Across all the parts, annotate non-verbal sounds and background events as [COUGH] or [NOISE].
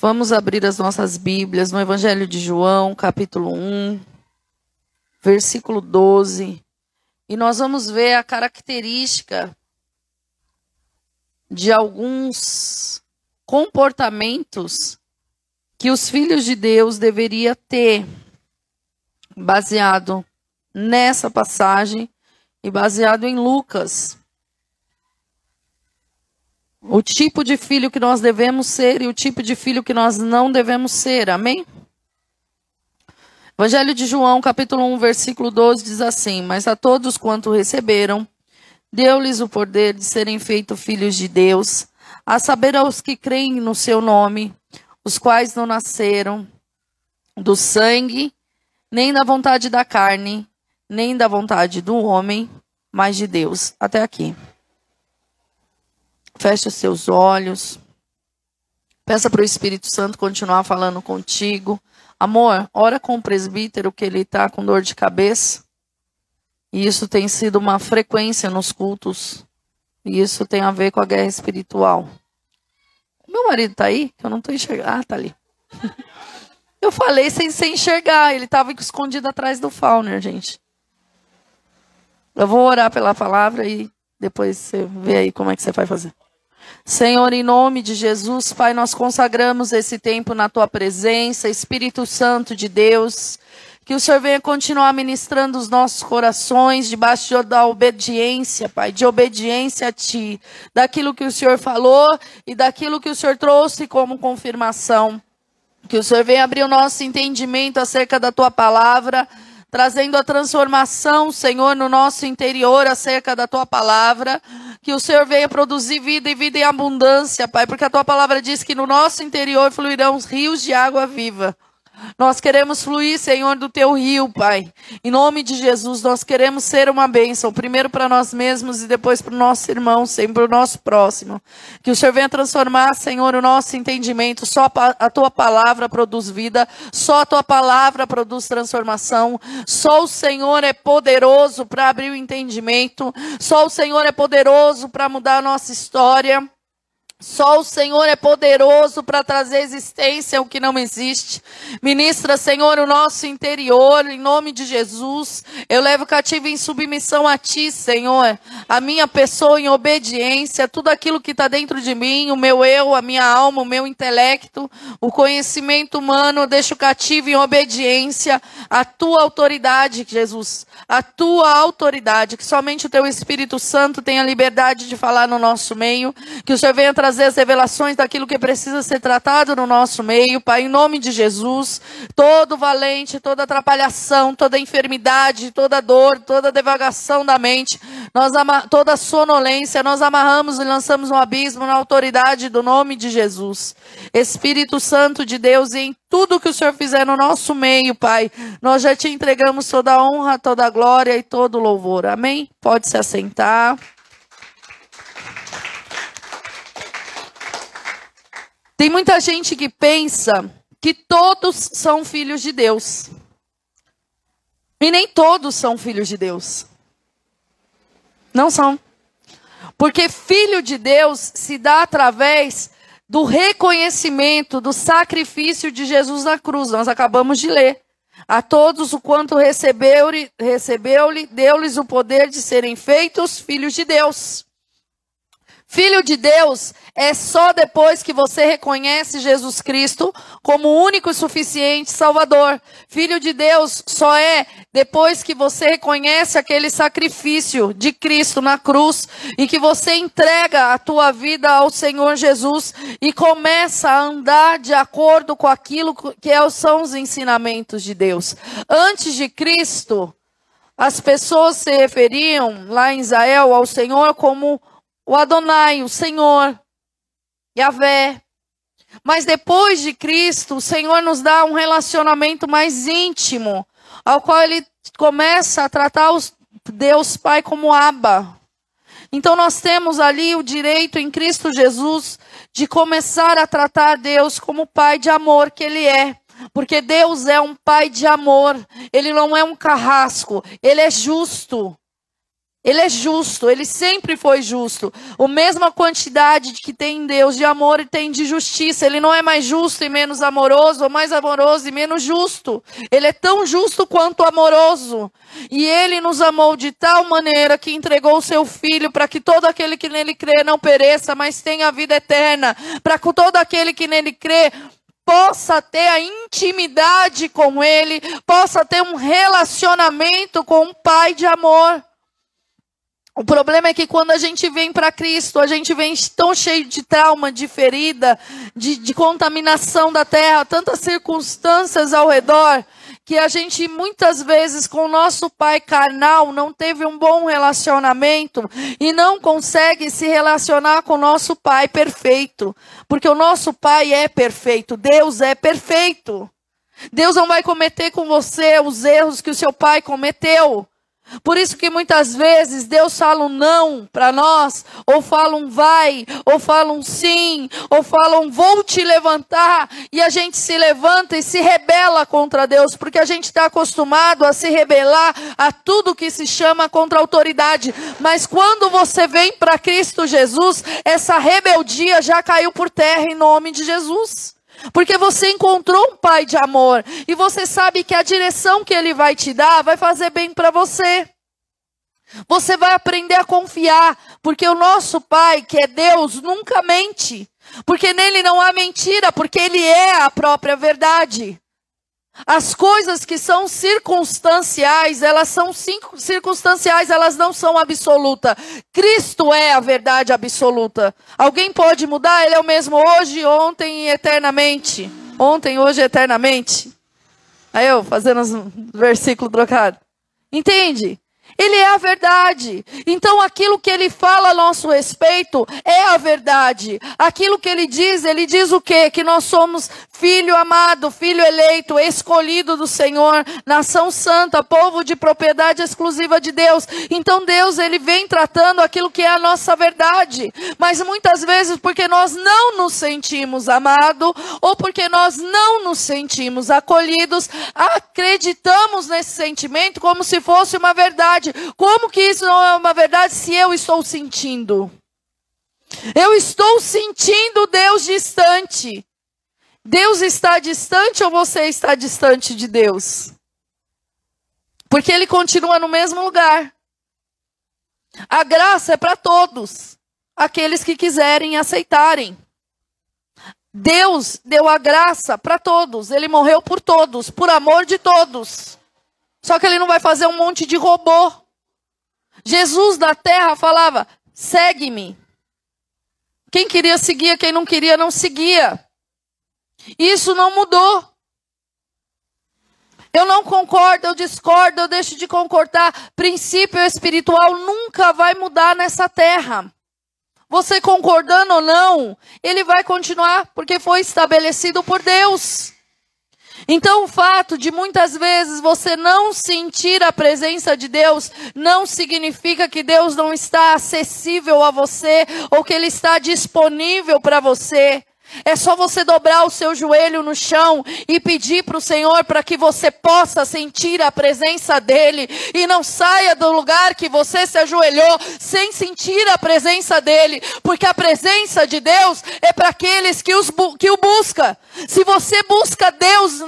Vamos abrir as nossas Bíblias no Evangelho de João, capítulo 1, versículo 12. E nós vamos ver a característica de alguns comportamentos que os filhos de Deus deveriam ter, baseado nessa passagem e baseado em Lucas. O tipo de filho que nós devemos ser e o tipo de filho que nós não devemos ser. Amém? Evangelho de João, capítulo 1, versículo 12 diz assim: Mas a todos quanto receberam, deu-lhes o poder de serem feitos filhos de Deus, a saber aos que creem no seu nome, os quais não nasceram do sangue, nem da vontade da carne, nem da vontade do homem, mas de Deus. Até aqui. Feche os seus olhos. Peça para o Espírito Santo continuar falando contigo. Amor, ora com o presbítero que ele está com dor de cabeça. E isso tem sido uma frequência nos cultos. E isso tem a ver com a guerra espiritual. Meu marido está aí? Eu não estou enxergando. Ah, tá ali. [LAUGHS] Eu falei sem, sem enxergar. Ele estava escondido atrás do Fauner, gente. Eu vou orar pela palavra e depois você vê aí como é que você vai fazer. Senhor, em nome de Jesus, Pai, nós consagramos esse tempo na tua presença, Espírito Santo de Deus. Que o Senhor venha continuar ministrando os nossos corações debaixo da obediência, Pai, de obediência a Ti, daquilo que o Senhor falou e daquilo que o Senhor trouxe como confirmação. Que o Senhor venha abrir o nosso entendimento acerca da Tua palavra trazendo a transformação, Senhor, no nosso interior acerca da tua palavra. Que o Senhor venha produzir vida e vida em abundância, Pai, porque a tua palavra diz que no nosso interior fluirão rios de água viva. Nós queremos fluir, Senhor, do teu rio, Pai. Em nome de Jesus, nós queremos ser uma bênção, primeiro para nós mesmos e depois para o nosso irmão, sempre para o nosso próximo. Que o Senhor venha transformar, Senhor, o nosso entendimento. Só a tua palavra produz vida, só a tua palavra produz transformação. Só o Senhor é poderoso para abrir o entendimento. Só o Senhor é poderoso para mudar a nossa história. Só o Senhor é poderoso para trazer existência o que não existe. Ministra, Senhor, o nosso interior, em nome de Jesus. Eu levo cativo em submissão a Ti, Senhor. A minha pessoa em obediência, tudo aquilo que está dentro de mim, o meu eu, a minha alma, o meu intelecto, o conhecimento humano, eu deixo cativo em obediência à Tua autoridade, Jesus. A Tua autoridade, que somente o Teu Espírito Santo tenha liberdade de falar no nosso meio. Que o Senhor venha trazer trazer as revelações daquilo que precisa ser tratado no nosso meio, Pai, em nome de Jesus. Todo valente, toda atrapalhação, toda enfermidade, toda dor, toda devagação da mente, nós toda sonolência, nós amarramos e lançamos no abismo na autoridade do nome de Jesus. Espírito Santo de Deus, em tudo que o Senhor fizer no nosso meio, Pai, nós já te entregamos toda a honra, toda a glória e todo o louvor. Amém? Pode se assentar. Tem muita gente que pensa que todos são filhos de Deus. E nem todos são filhos de Deus. Não são. Porque filho de Deus se dá através do reconhecimento do sacrifício de Jesus na cruz. Nós acabamos de ler. A todos o quanto recebeu-lhe, recebeu-lhe, deu-lhes o poder de serem feitos filhos de Deus. Filho de Deus é só depois que você reconhece Jesus Cristo como único e suficiente Salvador. Filho de Deus só é depois que você reconhece aquele sacrifício de Cristo na cruz e que você entrega a tua vida ao Senhor Jesus e começa a andar de acordo com aquilo que é são os ensinamentos de Deus. Antes de Cristo, as pessoas se referiam lá em Israel ao Senhor como o Adonai, o Senhor, Yahvé. Mas depois de Cristo, o Senhor nos dá um relacionamento mais íntimo, ao qual ele começa a tratar os Deus Pai como Abba. Então nós temos ali o direito em Cristo Jesus de começar a tratar Deus como Pai de amor que Ele é. Porque Deus é um Pai de amor, Ele não é um carrasco, Ele é justo. Ele é justo, ele sempre foi justo. A mesma quantidade que tem em Deus de amor e tem de justiça. Ele não é mais justo e menos amoroso, ou mais amoroso e menos justo. Ele é tão justo quanto amoroso. E ele nos amou de tal maneira que entregou o seu filho para que todo aquele que nele crê não pereça, mas tenha a vida eterna. Para que todo aquele que nele crê possa ter a intimidade com ele, possa ter um relacionamento com um pai de amor. O problema é que quando a gente vem para Cristo, a gente vem tão cheio de trauma, de ferida, de, de contaminação da terra, tantas circunstâncias ao redor, que a gente muitas vezes com o nosso pai carnal não teve um bom relacionamento e não consegue se relacionar com o nosso pai perfeito, porque o nosso pai é perfeito, Deus é perfeito. Deus não vai cometer com você os erros que o seu pai cometeu. Por isso que muitas vezes Deus fala um não para nós, ou fala um vai, ou fala um sim, ou fala um vou te levantar, e a gente se levanta e se rebela contra Deus, porque a gente está acostumado a se rebelar a tudo que se chama contra a autoridade. Mas quando você vem para Cristo Jesus, essa rebeldia já caiu por terra em nome de Jesus. Porque você encontrou um pai de amor e você sabe que a direção que ele vai te dar vai fazer bem para você. Você vai aprender a confiar, porque o nosso pai, que é Deus, nunca mente. Porque nele não há mentira, porque ele é a própria verdade. As coisas que são circunstanciais, elas são circunstanciais, elas não são absolutas. Cristo é a verdade absoluta. Alguém pode mudar? Ele é o mesmo hoje, ontem e eternamente. Ontem, hoje eternamente. Aí eu fazendo os versículos trocados. Entende? Ele é a verdade. Então aquilo que ele fala a nosso respeito é a verdade. Aquilo que ele diz, ele diz o quê? Que nós somos filho amado, filho eleito, escolhido do Senhor, nação santa, povo de propriedade exclusiva de Deus. Então Deus, ele vem tratando aquilo que é a nossa verdade. Mas muitas vezes porque nós não nos sentimos amados ou porque nós não nos sentimos acolhidos, acreditamos nesse sentimento como se fosse uma verdade. Como que isso não é uma verdade se eu estou sentindo? Eu estou sentindo Deus distante. Deus está distante ou você está distante de Deus? Porque ele continua no mesmo lugar. A graça é para todos, aqueles que quiserem aceitarem. Deus deu a graça para todos, ele morreu por todos, por amor de todos. Só que ele não vai fazer um monte de robô. Jesus da terra falava: segue-me. Quem queria seguia, quem não queria não seguia. Isso não mudou. Eu não concordo, eu discordo, eu deixo de concordar. Princípio espiritual nunca vai mudar nessa terra. Você concordando ou não, ele vai continuar porque foi estabelecido por Deus. Então, o fato de muitas vezes você não sentir a presença de Deus não significa que Deus não está acessível a você ou que Ele está disponível para você. É só você dobrar o seu joelho no chão e pedir para o Senhor para que você possa sentir a presença dEle e não saia do lugar que você se ajoelhou sem sentir a presença dEle, porque a presença de Deus é para aqueles que, os, que o busca. Se você busca Deus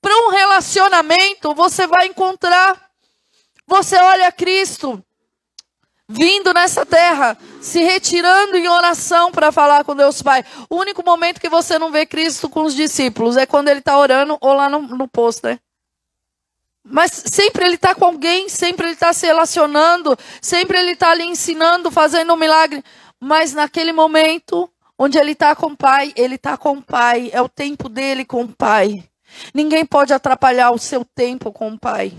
para um relacionamento, você vai encontrar. Você olha Cristo vindo nessa terra, se retirando em oração para falar com Deus Pai. O único momento que você não vê Cristo com os discípulos é quando ele está orando ou lá no, no posto, né? Mas sempre ele está com alguém, sempre ele está se relacionando, sempre ele está ali ensinando, fazendo um milagre. Mas naquele momento, onde ele está com o Pai, ele está com o Pai, é o tempo dele com o Pai. Ninguém pode atrapalhar o seu tempo com o Pai.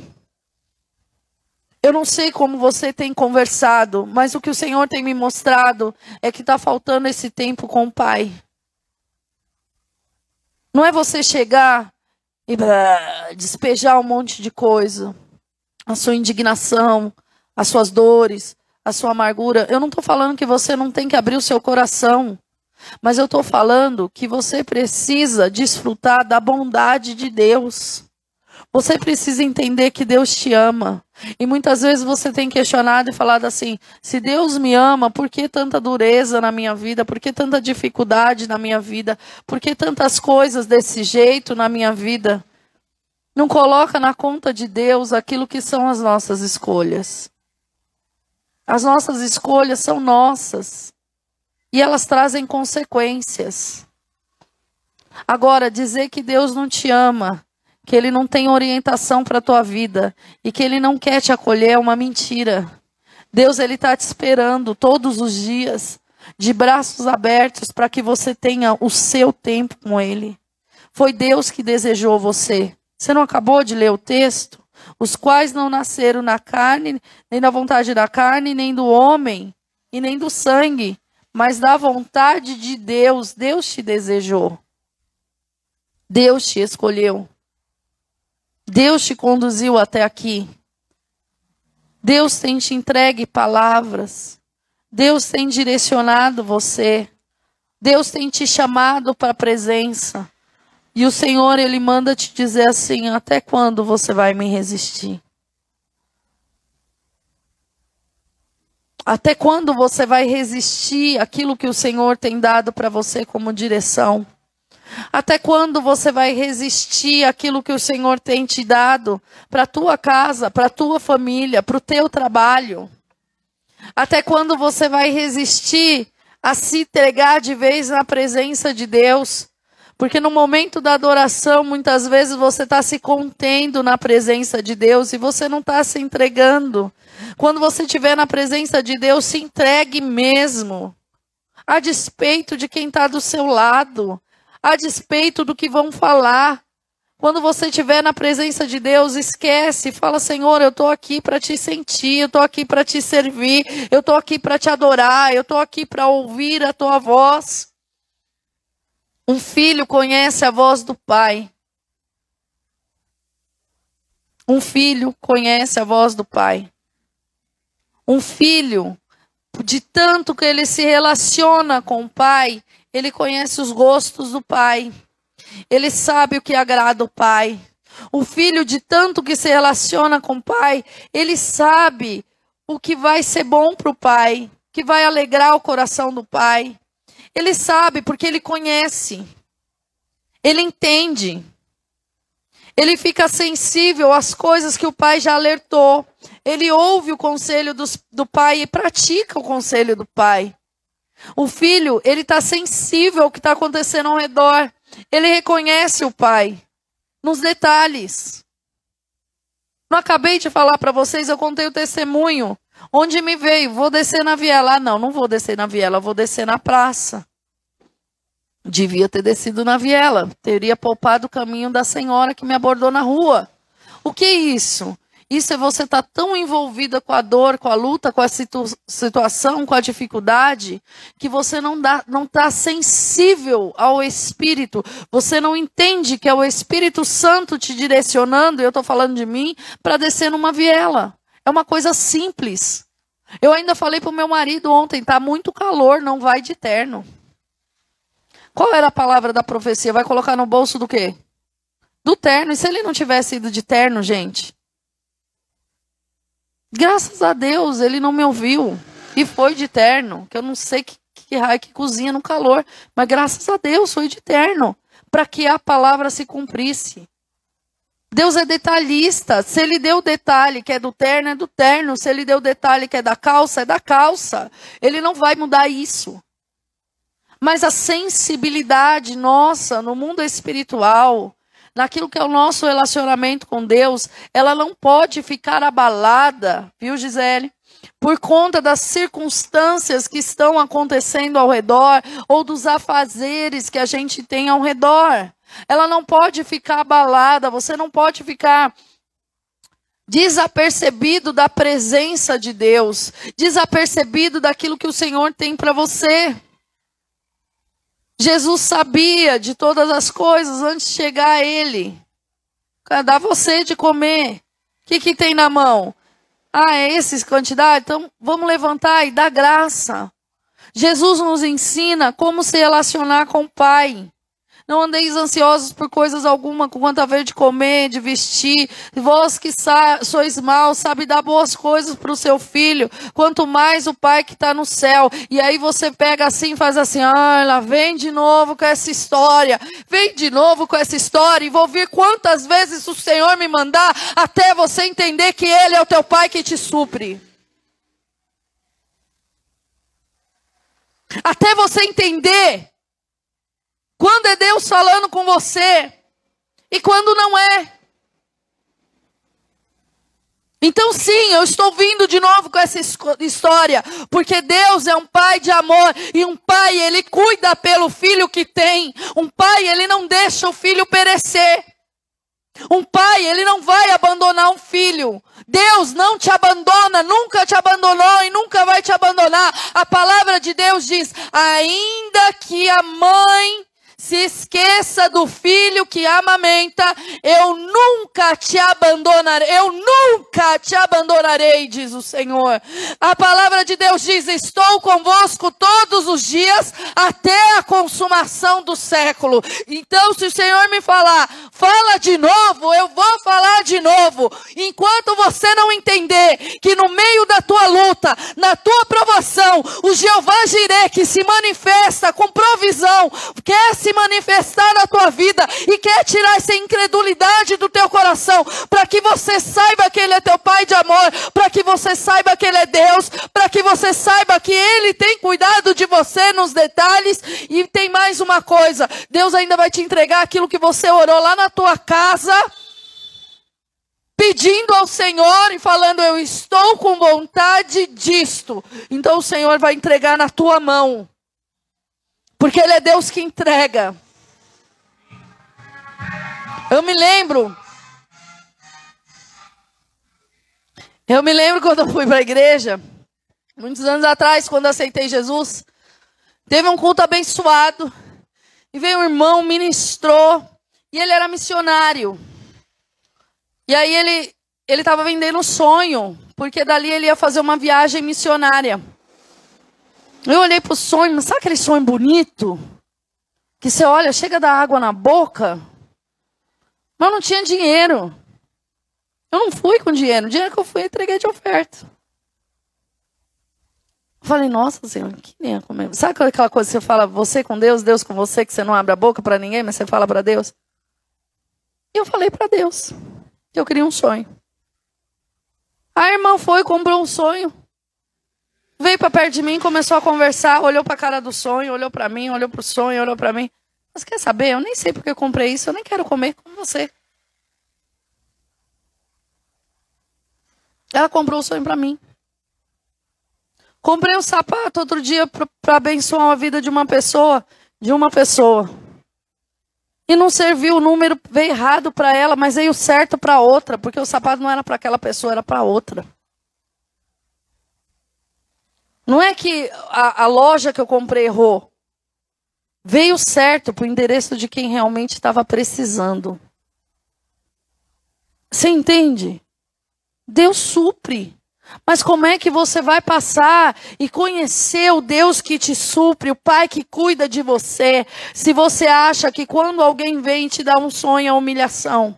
Eu não sei como você tem conversado, mas o que o Senhor tem me mostrado é que está faltando esse tempo com o Pai. Não é você chegar e despejar um monte de coisa, a sua indignação, as suas dores, a sua amargura. Eu não estou falando que você não tem que abrir o seu coração, mas eu estou falando que você precisa desfrutar da bondade de Deus. Você precisa entender que Deus te ama. E muitas vezes você tem questionado e falado assim: se Deus me ama, por que tanta dureza na minha vida? Por que tanta dificuldade na minha vida? Por que tantas coisas desse jeito na minha vida? Não coloca na conta de Deus aquilo que são as nossas escolhas. As nossas escolhas são nossas. E elas trazem consequências. Agora, dizer que Deus não te ama, que Ele não tem orientação para a tua vida e que Ele não quer te acolher é uma mentira. Deus, Ele está te esperando todos os dias, de braços abertos, para que você tenha o seu tempo com Ele. Foi Deus que desejou você. Você não acabou de ler o texto? Os quais não nasceram na carne, nem da vontade da carne, nem do homem, e nem do sangue, mas da vontade de Deus. Deus te desejou. Deus te escolheu. Deus te conduziu até aqui. Deus tem te entregue palavras. Deus tem direcionado você. Deus tem te chamado para a presença. E o Senhor, Ele manda te dizer assim: até quando você vai me resistir? Até quando você vai resistir aquilo que o Senhor tem dado para você como direção? Até quando você vai resistir aquilo que o Senhor tem te dado para tua casa, para tua família, para o teu trabalho? Até quando você vai resistir a se entregar de vez na presença de Deus? Porque no momento da adoração, muitas vezes você está se contendo na presença de Deus e você não está se entregando. Quando você estiver na presença de Deus, se entregue mesmo. A despeito de quem está do seu lado a despeito do que vão falar. Quando você estiver na presença de Deus, esquece, fala: Senhor, eu estou aqui para te sentir, eu estou aqui para te servir, eu estou aqui para te adorar, eu estou aqui para ouvir a tua voz. Um filho conhece a voz do pai. Um filho conhece a voz do pai. Um filho, de tanto que ele se relaciona com o pai, ele conhece os gostos do pai. Ele sabe o que agrada o pai. O filho, de tanto que se relaciona com o pai, ele sabe o que vai ser bom para o pai, que vai alegrar o coração do pai. Ele sabe porque ele conhece. Ele entende. Ele fica sensível às coisas que o pai já alertou. Ele ouve o conselho dos, do pai e pratica o conselho do pai. O filho, ele está sensível ao que está acontecendo ao redor. Ele reconhece o pai nos detalhes. Não acabei de falar para vocês, eu contei o testemunho. Onde me veio? Vou descer na viela. Ah, não, não vou descer na viela, vou descer na praça. Devia ter descido na viela. Teria poupado o caminho da senhora que me abordou na rua. O que é isso? Isso é você estar tá tão envolvida com a dor, com a luta, com a situ situação, com a dificuldade, que você não está não tá sensível ao Espírito. Você não entende que é o Espírito Santo te direcionando, eu estou falando de mim, para descer numa viela. É uma coisa simples. Eu ainda falei para o meu marido ontem, tá muito calor, não vai de terno. Qual era a palavra da profecia? Vai colocar no bolso do quê? Do terno. E se ele não tivesse ido de terno, gente? Graças a Deus, ele não me ouviu. E foi de terno, que eu não sei que, que raio que cozinha no calor. Mas graças a Deus, foi de terno. Para que a palavra se cumprisse. Deus é detalhista. Se ele deu o detalhe que é do terno, é do terno. Se ele deu o detalhe que é da calça, é da calça. Ele não vai mudar isso. Mas a sensibilidade nossa no mundo espiritual, naquilo que é o nosso relacionamento com Deus, ela não pode ficar abalada, viu, Gisele? Por conta das circunstâncias que estão acontecendo ao redor ou dos afazeres que a gente tem ao redor. Ela não pode ficar abalada, você não pode ficar desapercebido da presença de Deus, desapercebido daquilo que o Senhor tem para você. Jesus sabia de todas as coisas antes de chegar a ele. Dá você de comer. O que, que tem na mão? Ah, é essa quantidade? Então vamos levantar e dar graça. Jesus nos ensina como se relacionar com o Pai. Não andeis ansiosos por coisas alguma, quanto a de comer, de vestir. Vós que sois maus, sabe dar boas coisas para o seu filho, quanto mais o Pai que está no céu. E aí você pega assim, faz assim, ah, ela vem de novo com essa história, vem de novo com essa história, e vou ver quantas vezes o Senhor me mandar, até você entender que Ele é o teu Pai que te supre. Até você entender quando é Deus falando com você e quando não é. Então, sim, eu estou vindo de novo com essa história, porque Deus é um pai de amor e um pai, ele cuida pelo filho que tem. Um pai, ele não deixa o filho perecer. Um pai, ele não vai abandonar um filho. Deus não te abandona, nunca te abandonou e nunca vai te abandonar. A palavra de Deus diz: ainda que a mãe se esqueça do filho que amamenta, eu nunca te abandonarei, eu nunca te abandonarei, diz o Senhor. A palavra de Deus diz: Estou convosco todos os dias até a consumação do século. Então, se o Senhor me falar, fala de novo, eu vou falar de novo. Enquanto você não entender que no meio da tua luta, na tua provação, o Jeová Jireh que se manifesta com provisão, quer se se manifestar na tua vida e quer tirar essa incredulidade do teu coração, para que você saiba que Ele é teu Pai de amor, para que você saiba que Ele é Deus, para que você saiba que Ele tem cuidado de você nos detalhes. E tem mais uma coisa: Deus ainda vai te entregar aquilo que você orou lá na tua casa pedindo ao Senhor e falando: Eu estou com vontade disto. Então o Senhor vai entregar na tua mão. Porque Ele é Deus que entrega. Eu me lembro. Eu me lembro quando eu fui para a igreja, muitos anos atrás, quando aceitei Jesus. Teve um culto abençoado. E veio um irmão, ministrou. E ele era missionário. E aí ele ele estava vendendo um sonho, porque dali ele ia fazer uma viagem missionária. Eu olhei para o sonho, sabe aquele sonho bonito? Que você olha, chega da água na boca, mas não tinha dinheiro. Eu não fui com dinheiro. O dinheiro que eu fui, eu entreguei de oferta. Eu falei, nossa Senhor, que nem é comer. Sabe aquela coisa que você fala, você com Deus, Deus com você, que você não abre a boca para ninguém, mas você fala para Deus? E eu falei para Deus que eu queria um sonho. A irmã foi, comprou um sonho veio para perto de mim, começou a conversar, olhou para a cara do sonho, olhou para mim, olhou para o sonho, olhou para mim. Mas quer saber? Eu nem sei porque eu comprei isso, eu nem quero comer com você. Ela comprou o sonho para mim. Comprei um sapato outro dia para abençoar a vida de uma pessoa, de uma pessoa. E não serviu o número, veio errado para ela, mas veio certo para outra, porque o sapato não era para aquela pessoa, era para outra. Não é que a, a loja que eu comprei errou. Veio certo para o endereço de quem realmente estava precisando. Você entende? Deus supre. Mas como é que você vai passar e conhecer o Deus que te supre, o Pai que cuida de você, se você acha que quando alguém vem te dar um sonho é humilhação?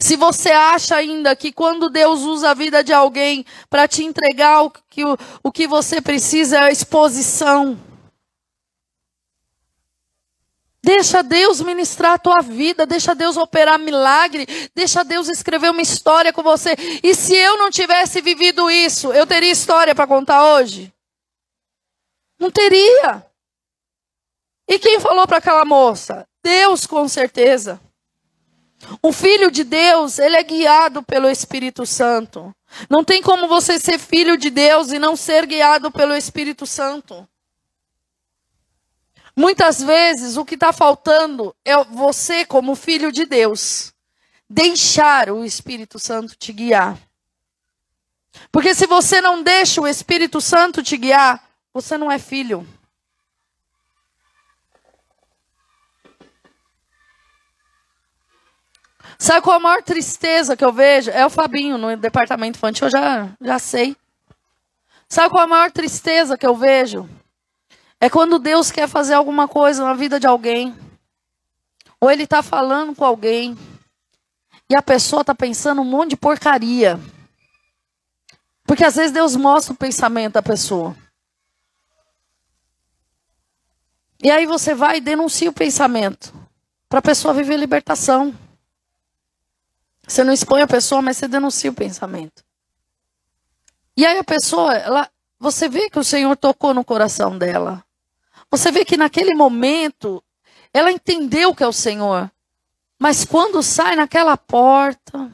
Se você acha ainda que quando Deus usa a vida de alguém para te entregar o que, o, o que você precisa é exposição. Deixa Deus ministrar a tua vida, deixa Deus operar milagre, deixa Deus escrever uma história com você. E se eu não tivesse vivido isso, eu teria história para contar hoje? Não teria. E quem falou para aquela moça? Deus, com certeza. O filho de Deus, ele é guiado pelo Espírito Santo. Não tem como você ser filho de Deus e não ser guiado pelo Espírito Santo. Muitas vezes o que está faltando é você, como filho de Deus, deixar o Espírito Santo te guiar. Porque se você não deixa o Espírito Santo te guiar, você não é filho. Sabe qual a maior tristeza que eu vejo? É o Fabinho no departamento infantil, eu já, já sei. Sabe qual a maior tristeza que eu vejo? É quando Deus quer fazer alguma coisa na vida de alguém. Ou ele está falando com alguém. E a pessoa está pensando um monte de porcaria. Porque às vezes Deus mostra o pensamento da pessoa. E aí você vai e denuncia o pensamento. Para a pessoa viver libertação. Você não expõe a pessoa, mas você denuncia o pensamento. E aí a pessoa, ela, você vê que o Senhor tocou no coração dela. Você vê que naquele momento ela entendeu que é o Senhor. Mas quando sai naquela porta,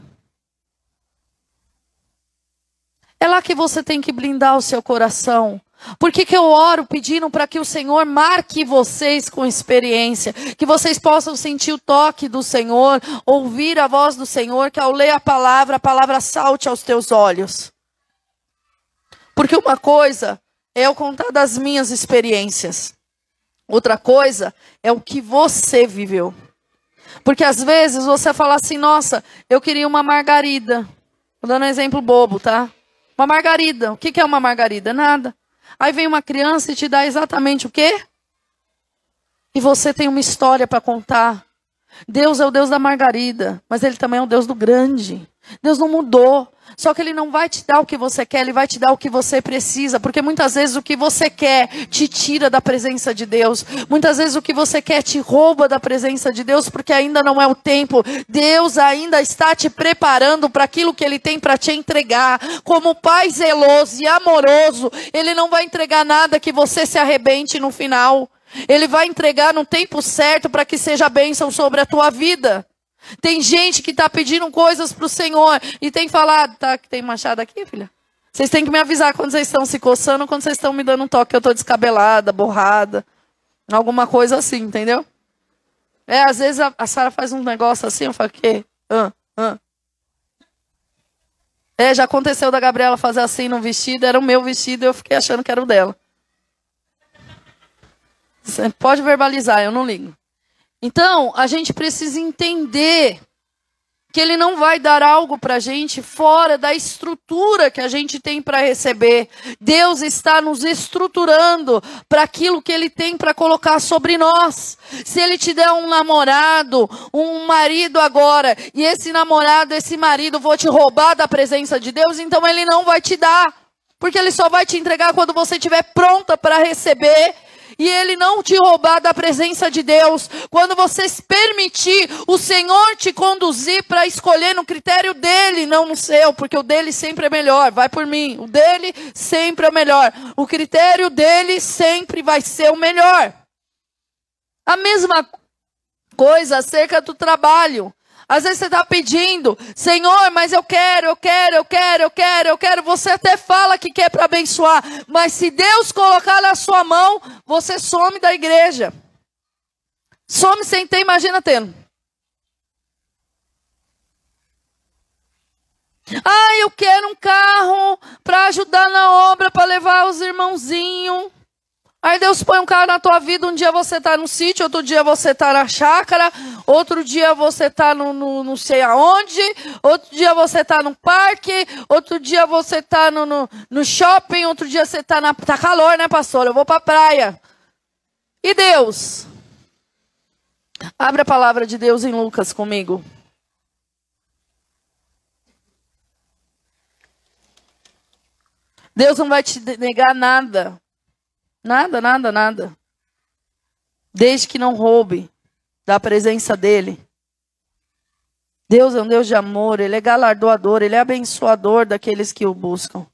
é lá que você tem que blindar o seu coração. Por que, que eu oro pedindo para que o Senhor marque vocês com experiência? Que vocês possam sentir o toque do Senhor, ouvir a voz do Senhor, que ao ler a palavra, a palavra salte aos teus olhos. Porque uma coisa é eu contar das minhas experiências, outra coisa é o que você viveu. Porque às vezes você fala assim: nossa, eu queria uma margarida. Vou dando um exemplo bobo, tá? Uma margarida. O que é uma margarida? Nada. Aí vem uma criança e te dá exatamente o quê? E você tem uma história para contar. Deus é o Deus da margarida, mas Ele também é o Deus do grande. Deus não mudou. Só que Ele não vai te dar o que você quer, Ele vai te dar o que você precisa. Porque muitas vezes o que você quer te tira da presença de Deus. Muitas vezes o que você quer te rouba da presença de Deus, porque ainda não é o tempo. Deus ainda está te preparando para aquilo que Ele tem para te entregar. Como Pai zeloso e amoroso, Ele não vai entregar nada que você se arrebente no final. Ele vai entregar no tempo certo para que seja bênção sobre a tua vida. Tem gente que está pedindo coisas para o Senhor e tem falado, tá, que tem machado aqui, filha? Vocês têm que me avisar quando vocês estão se coçando, quando vocês estão me dando um toque, que eu estou descabelada, borrada, alguma coisa assim, entendeu? É, às vezes a, a Sara faz um negócio assim, eu falo, que? Ah, ah. É, já aconteceu da Gabriela fazer assim no vestido, era o meu vestido e eu fiquei achando que era o dela. Você pode verbalizar, eu não ligo. Então, a gente precisa entender que ele não vai dar algo para a gente fora da estrutura que a gente tem para receber. Deus está nos estruturando para aquilo que ele tem para colocar sobre nós. Se ele te der um namorado, um marido agora, e esse namorado, esse marido, vou te roubar da presença de Deus, então ele não vai te dar. Porque ele só vai te entregar quando você estiver pronta para receber e ele não te roubar da presença de Deus, quando você permitir o Senhor te conduzir para escolher no critério dele, não no seu, porque o dele sempre é melhor, vai por mim, o dele sempre é melhor, o critério dele sempre vai ser o melhor. A mesma coisa acerca do trabalho. Às vezes você está pedindo, Senhor, mas eu quero, eu quero, eu quero, eu quero, eu quero. Você até fala que quer para abençoar, mas se Deus colocar na sua mão, você some da igreja. Some sem ter, imagina tendo. Ah, eu quero um carro para ajudar na obra, para levar os irmãozinhos. Aí Deus põe um cara na tua vida, um dia você está no sítio, outro dia você está na chácara, outro dia você está no, no não sei aonde, outro dia você está no parque, outro dia você está no, no, no, shopping, outro dia você está na... Tá calor, né, pastor? Eu vou para a praia. E Deus? Abre a palavra de Deus em Lucas comigo. Deus não vai te negar nada. Nada, nada, nada. Desde que não roube da presença dele. Deus é um Deus de amor, ele é galardoador, ele é abençoador daqueles que o buscam.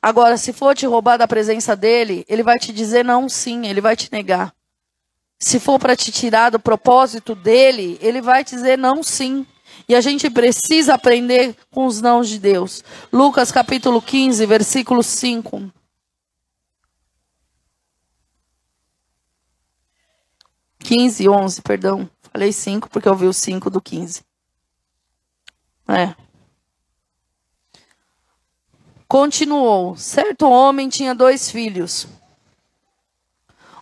Agora, se for te roubar da presença dele, ele vai te dizer não, sim, ele vai te negar. Se for para te tirar do propósito dele, ele vai te dizer não, sim. E a gente precisa aprender com os nãos de Deus. Lucas capítulo 15, versículo 5. 15, 11, perdão. Falei 5 porque eu vi o 5 do 15. É. Continuou. Certo homem tinha dois filhos.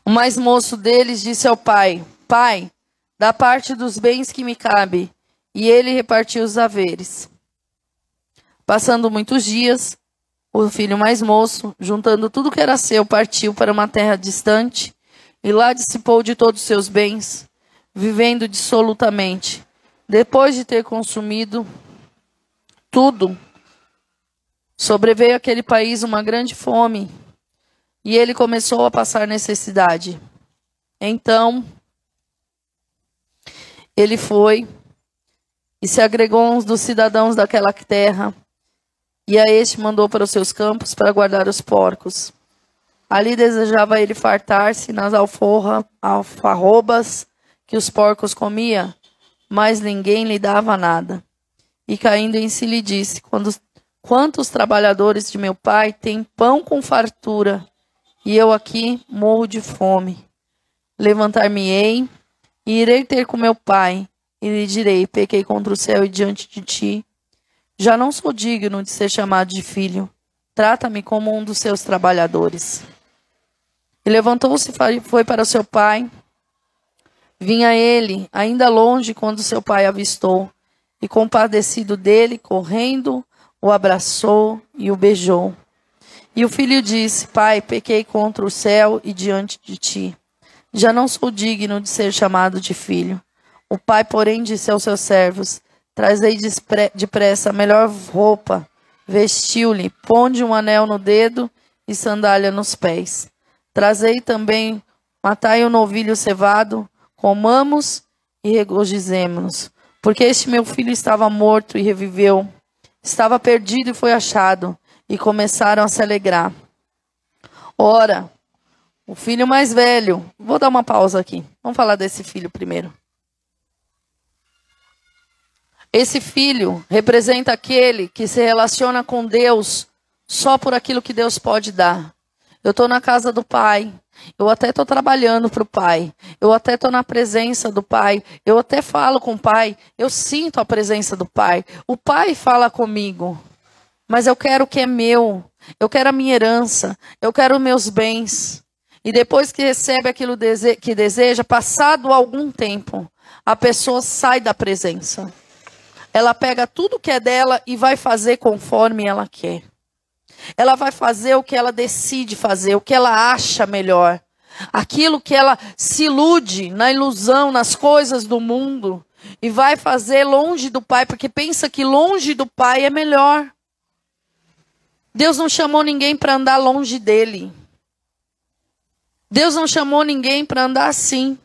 O mais moço deles disse ao pai: Pai, da parte dos bens que me cabe. E ele repartiu os haveres. Passando muitos dias, o filho mais moço, juntando tudo que era seu, partiu para uma terra distante e lá dissipou de todos os seus bens, vivendo dissolutamente. Depois de ter consumido tudo, sobreveio àquele país uma grande fome e ele começou a passar necessidade. Então, ele foi e se agregou uns dos cidadãos daquela terra, e a este mandou para os seus campos para guardar os porcos. Ali desejava ele fartar-se nas alforra, alfarrobas que os porcos comia, mas ninguém lhe dava nada. E caindo em si lhe disse: Quantos trabalhadores de meu pai têm pão com fartura, e eu aqui morro de fome? Levantar-me-ei e irei ter com meu pai, e lhe direi: Pequei contra o céu e diante de ti. Já não sou digno de ser chamado de filho. Trata-me como um dos seus trabalhadores. E levantou-se e foi para seu pai. Vinha ele, ainda longe, quando seu pai avistou, e compadecido dele, correndo, o abraçou e o beijou. E o filho disse: Pai, pequei contra o céu e diante de ti. Já não sou digno de ser chamado de filho. O pai, porém, disse aos seus servos: Trazei depressa a melhor roupa, vestiu-lhe, ponde um anel no dedo e sandália nos pés. Trazei também, matai o um novilho cevado, comamos e regozijemos-nos. Porque este meu filho estava morto e reviveu, estava perdido e foi achado, e começaram a se alegrar. Ora, o filho mais velho, vou dar uma pausa aqui, vamos falar desse filho primeiro. Esse filho representa aquele que se relaciona com Deus só por aquilo que Deus pode dar. Eu estou na casa do pai, eu até estou trabalhando para o pai. Eu até estou na presença do pai. Eu até falo com o pai. Eu sinto a presença do pai. O pai fala comigo. Mas eu quero o que é meu. Eu quero a minha herança. Eu quero meus bens. E depois que recebe aquilo que deseja, passado algum tempo, a pessoa sai da presença. Ela pega tudo que é dela e vai fazer conforme ela quer. Ela vai fazer o que ela decide fazer, o que ela acha melhor. Aquilo que ela se ilude na ilusão, nas coisas do mundo. E vai fazer longe do Pai, porque pensa que longe do Pai é melhor. Deus não chamou ninguém para andar longe dele. Deus não chamou ninguém para andar assim.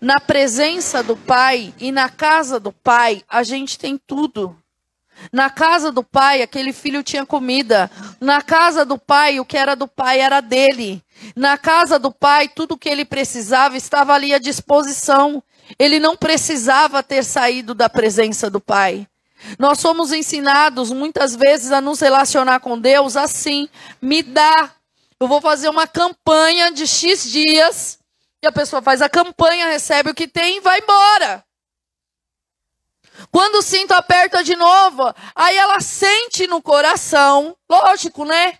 Na presença do Pai e na casa do Pai, a gente tem tudo. Na casa do pai, aquele filho tinha comida. Na casa do pai, o que era do pai era dele. Na casa do pai, tudo o que ele precisava estava ali à disposição. Ele não precisava ter saído da presença do pai. Nós somos ensinados muitas vezes a nos relacionar com Deus assim: me dá. Eu vou fazer uma campanha de X dias. E a pessoa faz a campanha, recebe o que tem e vai embora. Quando o cinto aperta de novo, aí ela sente no coração, lógico, né?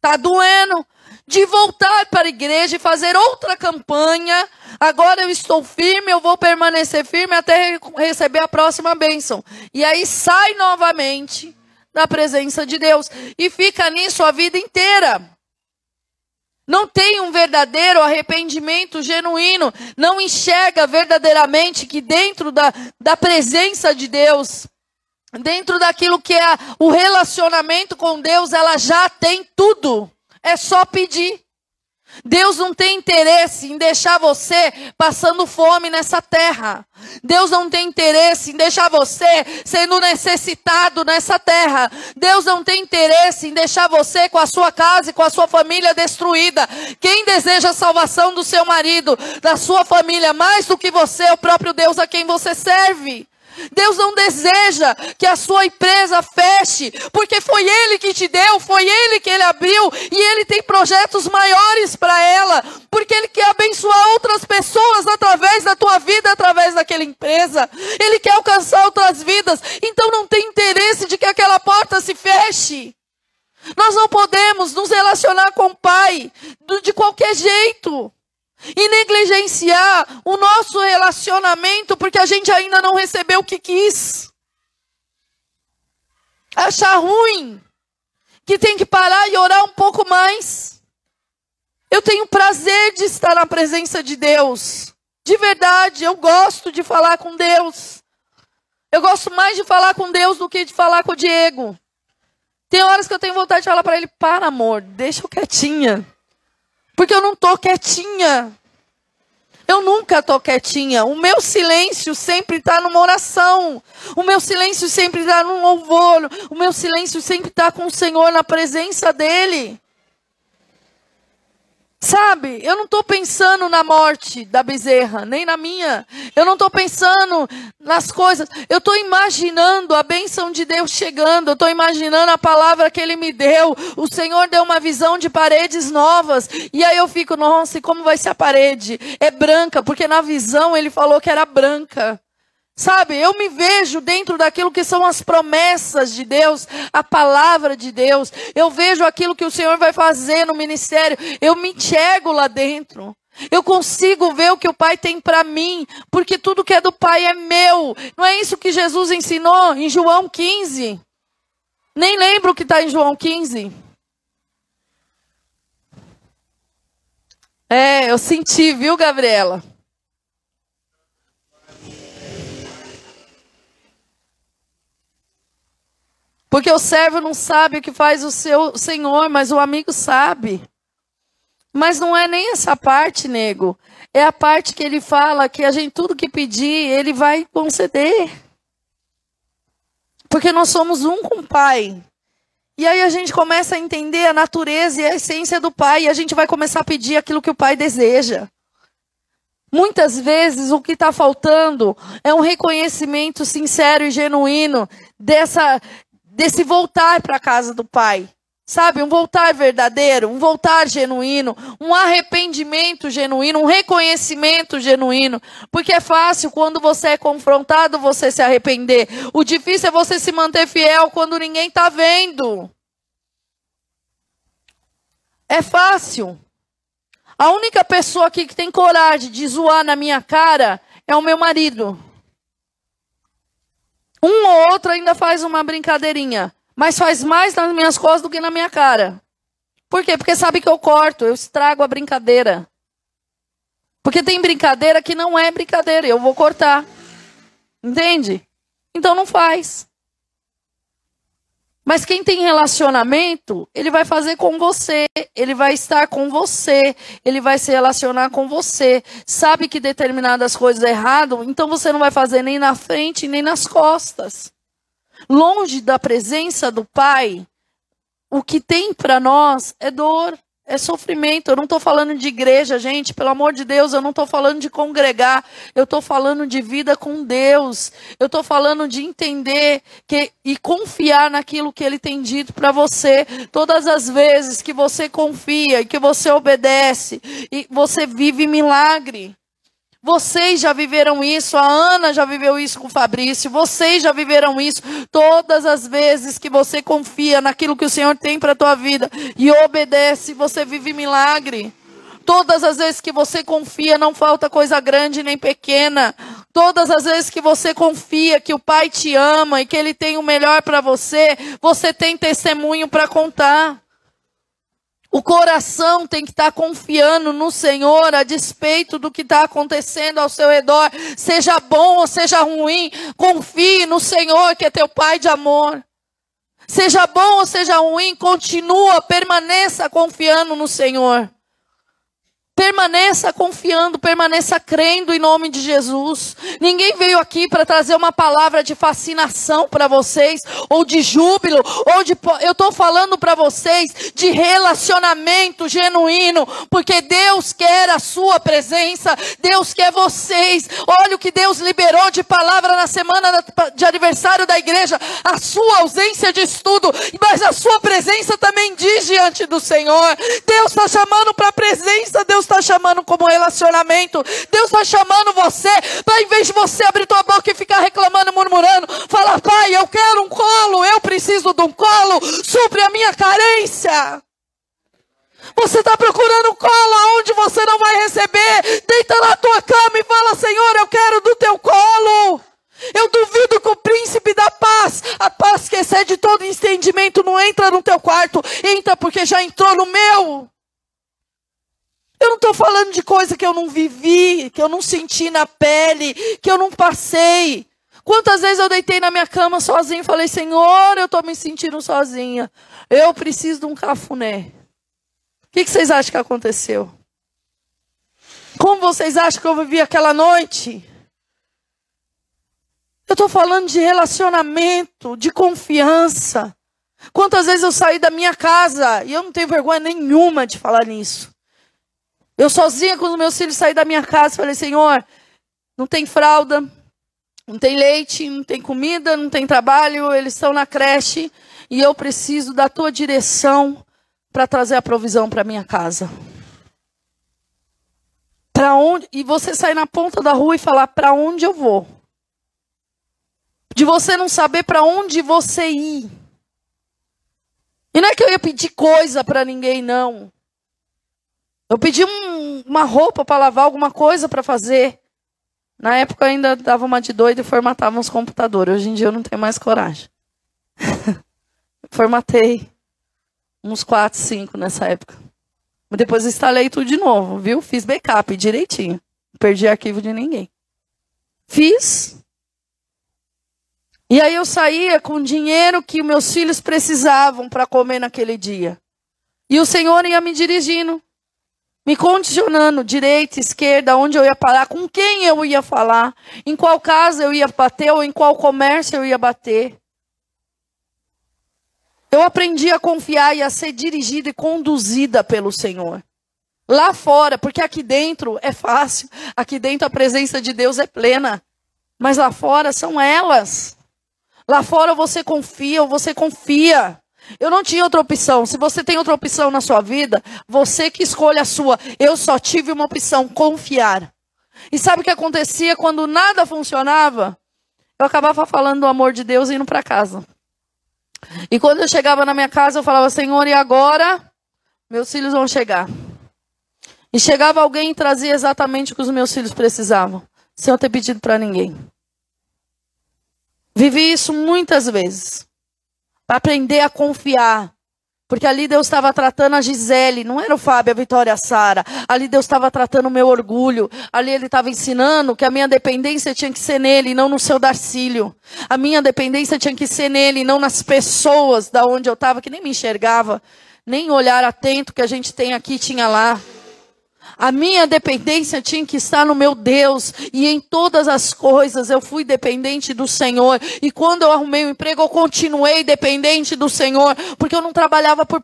Tá doendo. De voltar para a igreja e fazer outra campanha. Agora eu estou firme, eu vou permanecer firme até receber a próxima bênção. E aí sai novamente da presença de Deus. E fica nisso a vida inteira não tem um verdadeiro arrependimento genuíno, não enxerga verdadeiramente que dentro da, da presença de Deus, dentro daquilo que é o relacionamento com Deus, ela já tem tudo. É só pedir. Deus não tem interesse em deixar você passando fome nessa terra. Deus não tem interesse em deixar você sendo necessitado nessa terra. Deus não tem interesse em deixar você com a sua casa e com a sua família destruída. Quem deseja a salvação do seu marido, da sua família, mais do que você, é o próprio Deus a quem você serve. Deus não deseja que a sua empresa feche, porque foi Ele que te deu, foi Ele que Ele abriu, e Ele tem projetos maiores para ela, porque Ele quer abençoar outras pessoas através da tua vida, através daquela empresa. Ele quer alcançar outras vidas, então não tem interesse de que aquela porta se feche. Nós não podemos nos relacionar com o Pai de qualquer jeito e negligenciar o nosso relacionamento porque a gente ainda não recebeu o que quis. Achar ruim que tem que parar e orar um pouco mais. Eu tenho prazer de estar na presença de Deus. De verdade, eu gosto de falar com Deus. Eu gosto mais de falar com Deus do que de falar com o Diego. Tem horas que eu tenho vontade de falar para ele: para, amor, deixa eu quietinha. Porque eu não tô quietinha. Eu nunca tô quietinha. O meu silêncio sempre está numa oração. O meu silêncio sempre está num louvor. O meu silêncio sempre está com o Senhor na presença dEle. Sabe, eu não estou pensando na morte da bezerra, nem na minha. Eu não estou pensando nas coisas. Eu estou imaginando a bênção de Deus chegando. Eu estou imaginando a palavra que Ele me deu. O Senhor deu uma visão de paredes novas. E aí eu fico, nossa, e como vai ser a parede? É branca, porque na visão Ele falou que era branca. Sabe, eu me vejo dentro daquilo que são as promessas de Deus, a palavra de Deus. Eu vejo aquilo que o Senhor vai fazer no ministério. Eu me enxergo lá dentro. Eu consigo ver o que o Pai tem para mim, porque tudo que é do Pai é meu. Não é isso que Jesus ensinou em João 15? Nem lembro o que está em João 15. É, eu senti, viu, Gabriela? Porque o servo não sabe o que faz o seu senhor, mas o amigo sabe. Mas não é nem essa parte, nego. É a parte que ele fala que a gente tudo que pedir, ele vai conceder. Porque nós somos um com o Pai. E aí a gente começa a entender a natureza e a essência do Pai, e a gente vai começar a pedir aquilo que o Pai deseja. Muitas vezes o que está faltando é um reconhecimento sincero e genuíno dessa, desse voltar para a casa do Pai. Sabe, um voltar verdadeiro, um voltar genuíno, um arrependimento genuíno, um reconhecimento genuíno. Porque é fácil quando você é confrontado você se arrepender. O difícil é você se manter fiel quando ninguém está vendo. É fácil. A única pessoa aqui que tem coragem de zoar na minha cara é o meu marido. Um ou outro ainda faz uma brincadeirinha, mas faz mais nas minhas costas do que na minha cara. Por quê? Porque sabe que eu corto, eu estrago a brincadeira. Porque tem brincadeira que não é brincadeira, eu vou cortar. Entende? Então não faz. Mas quem tem relacionamento, ele vai fazer com você, ele vai estar com você, ele vai se relacionar com você. Sabe que determinadas coisas é errado, então você não vai fazer nem na frente nem nas costas. Longe da presença do Pai, o que tem para nós é dor, é sofrimento. Eu não estou falando de igreja, gente. Pelo amor de Deus, eu não estou falando de congregar. Eu estou falando de vida com Deus. Eu estou falando de entender que, e confiar naquilo que Ele tem dito para você. Todas as vezes que você confia e que você obedece, e você vive milagre. Vocês já viveram isso, a Ana já viveu isso com o Fabrício, vocês já viveram isso todas as vezes que você confia naquilo que o Senhor tem para a tua vida e obedece, você vive milagre. Todas as vezes que você confia, não falta coisa grande nem pequena. Todas as vezes que você confia que o Pai te ama e que Ele tem o melhor para você, você tem testemunho para contar. O coração tem que estar confiando no Senhor a despeito do que está acontecendo ao seu redor, seja bom ou seja ruim, confie no Senhor que é teu Pai de amor. Seja bom ou seja ruim, continua, permaneça confiando no Senhor. Permaneça confiando, permaneça crendo em nome de Jesus. Ninguém veio aqui para trazer uma palavra de fascinação para vocês, ou de júbilo, ou de. Eu estou falando para vocês de relacionamento genuíno, porque Deus quer a sua presença, Deus quer vocês. Olha o que Deus liberou de palavra na semana de aniversário da igreja, a sua ausência de estudo, mas a sua presença também diz diante do Senhor. Deus está chamando para a presença, Deus está chamando como relacionamento. Deus está chamando você para, em vez de você abrir tua boca e ficar reclamando, murmurando, falar: Pai, eu quero um colo, eu preciso de um colo, supre a minha carência. Você está procurando um colo aonde você não vai receber. Deita na tua cama e fala: Senhor, eu quero do teu colo. Eu duvido que o príncipe da paz, a paz que excede todo entendimento, não entra no teu quarto. Entra porque já entrou no meu. De coisa que eu não vivi, que eu não senti na pele, que eu não passei. Quantas vezes eu deitei na minha cama sozinha e falei, Senhor, eu estou me sentindo sozinha. Eu preciso de um cafuné. O que, que vocês acham que aconteceu? Como vocês acham que eu vivi aquela noite? Eu estou falando de relacionamento, de confiança. Quantas vezes eu saí da minha casa e eu não tenho vergonha nenhuma de falar nisso. Eu sozinha os meus filhos saí da minha casa falei, Senhor, não tem fralda, não tem leite, não tem comida, não tem trabalho, eles estão na creche e eu preciso da tua direção para trazer a provisão para minha casa. Para onde? E você sair na ponta da rua e falar para onde eu vou? De você não saber para onde você ir. E não é que eu ia pedir coisa para ninguém, não. Eu pedi um, uma roupa para lavar, alguma coisa para fazer. Na época eu ainda dava uma de doido e formatava uns computadores. Hoje em dia eu não tenho mais coragem. [LAUGHS] Formatei uns 4, 5 nessa época. Mas depois instalei tudo de novo, viu? Fiz backup direitinho. Não perdi arquivo de ninguém. Fiz. E aí eu saía com dinheiro que meus filhos precisavam para comer naquele dia. E o Senhor ia me dirigindo me condicionando direita, esquerda, onde eu ia parar, com quem eu ia falar, em qual casa eu ia bater ou em qual comércio eu ia bater. Eu aprendi a confiar e a ser dirigida e conduzida pelo Senhor. Lá fora, porque aqui dentro é fácil, aqui dentro a presença de Deus é plena, mas lá fora são elas. Lá fora você confia ou você confia. Eu não tinha outra opção. Se você tem outra opção na sua vida, você que escolhe a sua. Eu só tive uma opção: confiar. E sabe o que acontecia quando nada funcionava? Eu acabava falando do amor de Deus e indo para casa. E quando eu chegava na minha casa, eu falava: Senhor, e agora? Meus filhos vão chegar. E chegava alguém e trazia exatamente o que os meus filhos precisavam, sem eu ter pedido para ninguém. Vivi isso muitas vezes para aprender a confiar. Porque ali Deus estava tratando a Gisele, não era o Fábio, a Vitória, a Sara. Ali Deus estava tratando o meu orgulho. Ali Ele estava ensinando que a minha dependência tinha que ser nele, não no seu Darcílio. A minha dependência tinha que ser nele, não nas pessoas da onde eu estava, que nem me enxergava. Nem olhar atento que a gente tem aqui tinha lá. A minha dependência tinha que estar no meu Deus. E em todas as coisas eu fui dependente do Senhor. E quando eu arrumei o um emprego, eu continuei dependente do Senhor. Porque eu não trabalhava por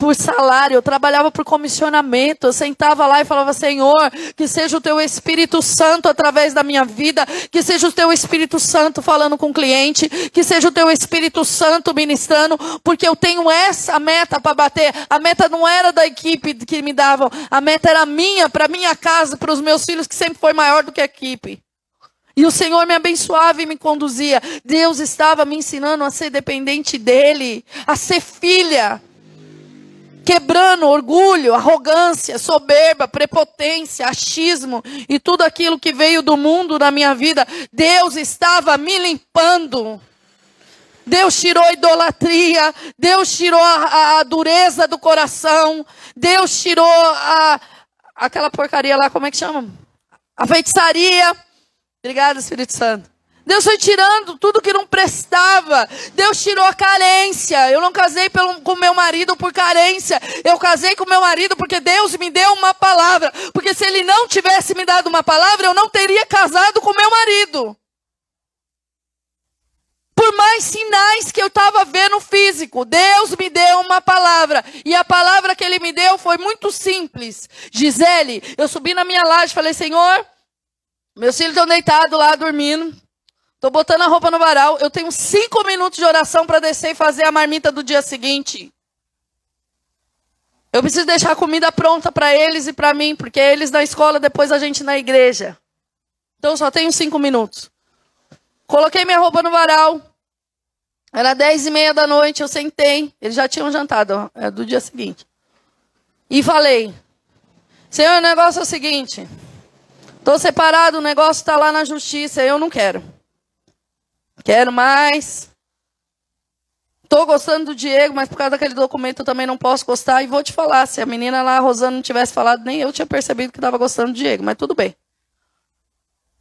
por salário, eu trabalhava por comissionamento. Eu sentava lá e falava: Senhor, que seja o teu Espírito Santo através da minha vida, que seja o teu Espírito Santo falando com o cliente, que seja o teu Espírito Santo ministrando, porque eu tenho essa meta para bater. A meta não era da equipe que me davam, a meta era minha, para minha casa, para os meus filhos, que sempre foi maior do que a equipe. E o Senhor me abençoava e me conduzia. Deus estava me ensinando a ser dependente dEle, a ser filha quebrando orgulho, arrogância, soberba, prepotência, achismo e tudo aquilo que veio do mundo na minha vida. Deus estava me limpando. Deus tirou a idolatria, Deus tirou a, a dureza do coração, Deus tirou a, aquela porcaria lá, como é que chama? A feitiçaria. Obrigada, Espírito Santo. Deus foi tirando tudo que não prestava. Deus tirou a carência. Eu não casei pelo, com meu marido por carência. Eu casei com meu marido porque Deus me deu uma palavra. Porque se ele não tivesse me dado uma palavra, eu não teria casado com meu marido. Por mais sinais que eu estava vendo físico, Deus me deu uma palavra. E a palavra que ele me deu foi muito simples. Gisele, eu subi na minha laje e falei: Senhor, meus filhos estão deitados lá dormindo. Estou botando a roupa no varal. Eu tenho cinco minutos de oração para descer e fazer a marmita do dia seguinte. Eu preciso deixar a comida pronta para eles e para mim, porque eles na escola, depois a gente na igreja. Então só tenho cinco minutos. Coloquei minha roupa no varal. Era dez e meia da noite, eu sentei. Eles já tinham jantado, é do dia seguinte. E falei: Senhor, o negócio é o seguinte. Estou separado, o negócio está lá na justiça, eu não quero. Quero mais. Tô gostando do Diego, mas por causa daquele documento eu também não posso gostar. E vou te falar, se a menina lá, a Rosana, não tivesse falado, nem eu tinha percebido que estava gostando do Diego, mas tudo bem.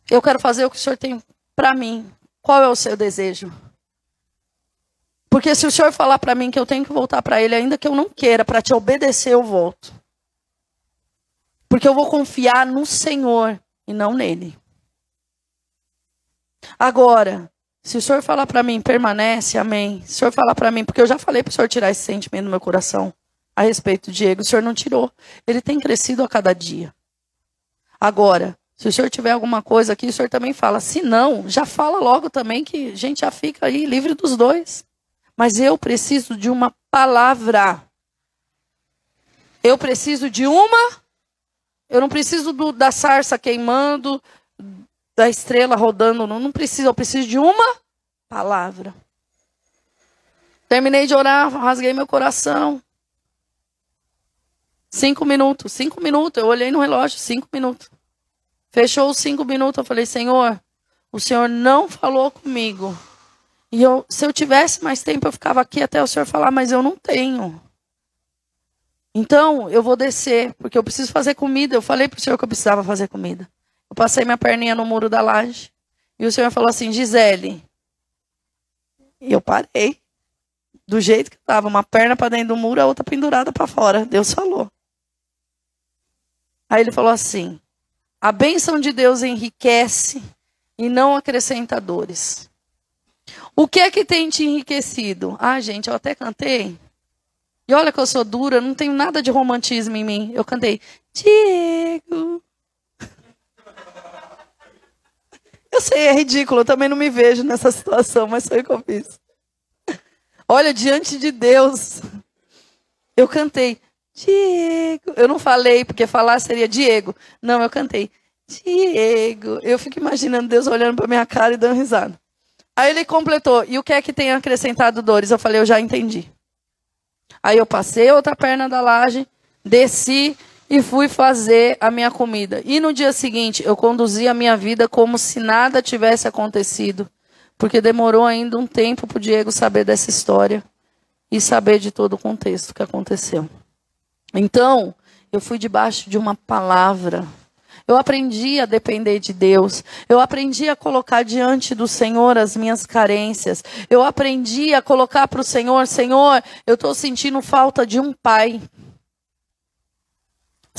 Eu quero fazer o que o senhor tem para mim. Qual é o seu desejo? Porque se o senhor falar para mim que eu tenho que voltar para ele, ainda que eu não queira, para te obedecer, eu volto. Porque eu vou confiar no Senhor e não nele. Agora, se o senhor falar para mim, permanece, amém. Se o senhor falar para mim, porque eu já falei para o senhor tirar esse sentimento do meu coração a respeito do Diego, o senhor não tirou. Ele tem crescido a cada dia. Agora, se o senhor tiver alguma coisa aqui, o senhor também fala. Se não, já fala logo também que a gente já fica aí livre dos dois. Mas eu preciso de uma palavra. Eu preciso de uma. Eu não preciso do, da sarça queimando, da estrela rodando. Não, não preciso. Eu preciso de uma palavra. Terminei de orar, rasguei meu coração. Cinco minutos, cinco minutos. Eu olhei no relógio, cinco minutos. Fechou os cinco minutos. Eu falei, Senhor, o Senhor não falou comigo. E eu, se eu tivesse mais tempo, eu ficava aqui até o senhor falar, mas eu não tenho. Então, eu vou descer, porque eu preciso fazer comida. Eu falei para o senhor que eu precisava fazer comida. Eu passei minha perninha no muro da laje. E o senhor falou assim, Gisele. E eu parei. Do jeito que estava, uma perna para dentro do muro, a outra pendurada para fora. Deus falou. Aí ele falou assim: a bênção de Deus enriquece e não acrescenta dores. O que é que tem te enriquecido? Ah, gente, eu até cantei. E olha que eu sou dura, não tenho nada de romantismo em mim. Eu cantei, Diego. Eu sei, é ridículo, eu também não me vejo nessa [LAUGHS] situação, mas foi o que eu fiz. Olha, diante de Deus, eu cantei, Diego. Eu não falei, porque falar seria Diego. Não, eu cantei, Diego. Eu fico imaginando Deus olhando para minha cara e dando risada. Aí ele completou, e o que é que tem acrescentado dores? Eu falei, eu já entendi. Aí eu passei outra perna da laje, desci e fui fazer a minha comida. E no dia seguinte, eu conduzi a minha vida como se nada tivesse acontecido. Porque demorou ainda um tempo para o Diego saber dessa história e saber de todo o contexto que aconteceu. Então, eu fui debaixo de uma palavra eu aprendi a depender de Deus. Eu aprendi a colocar diante do Senhor as minhas carências. Eu aprendi a colocar para o Senhor: Senhor, eu estou sentindo falta de um pai.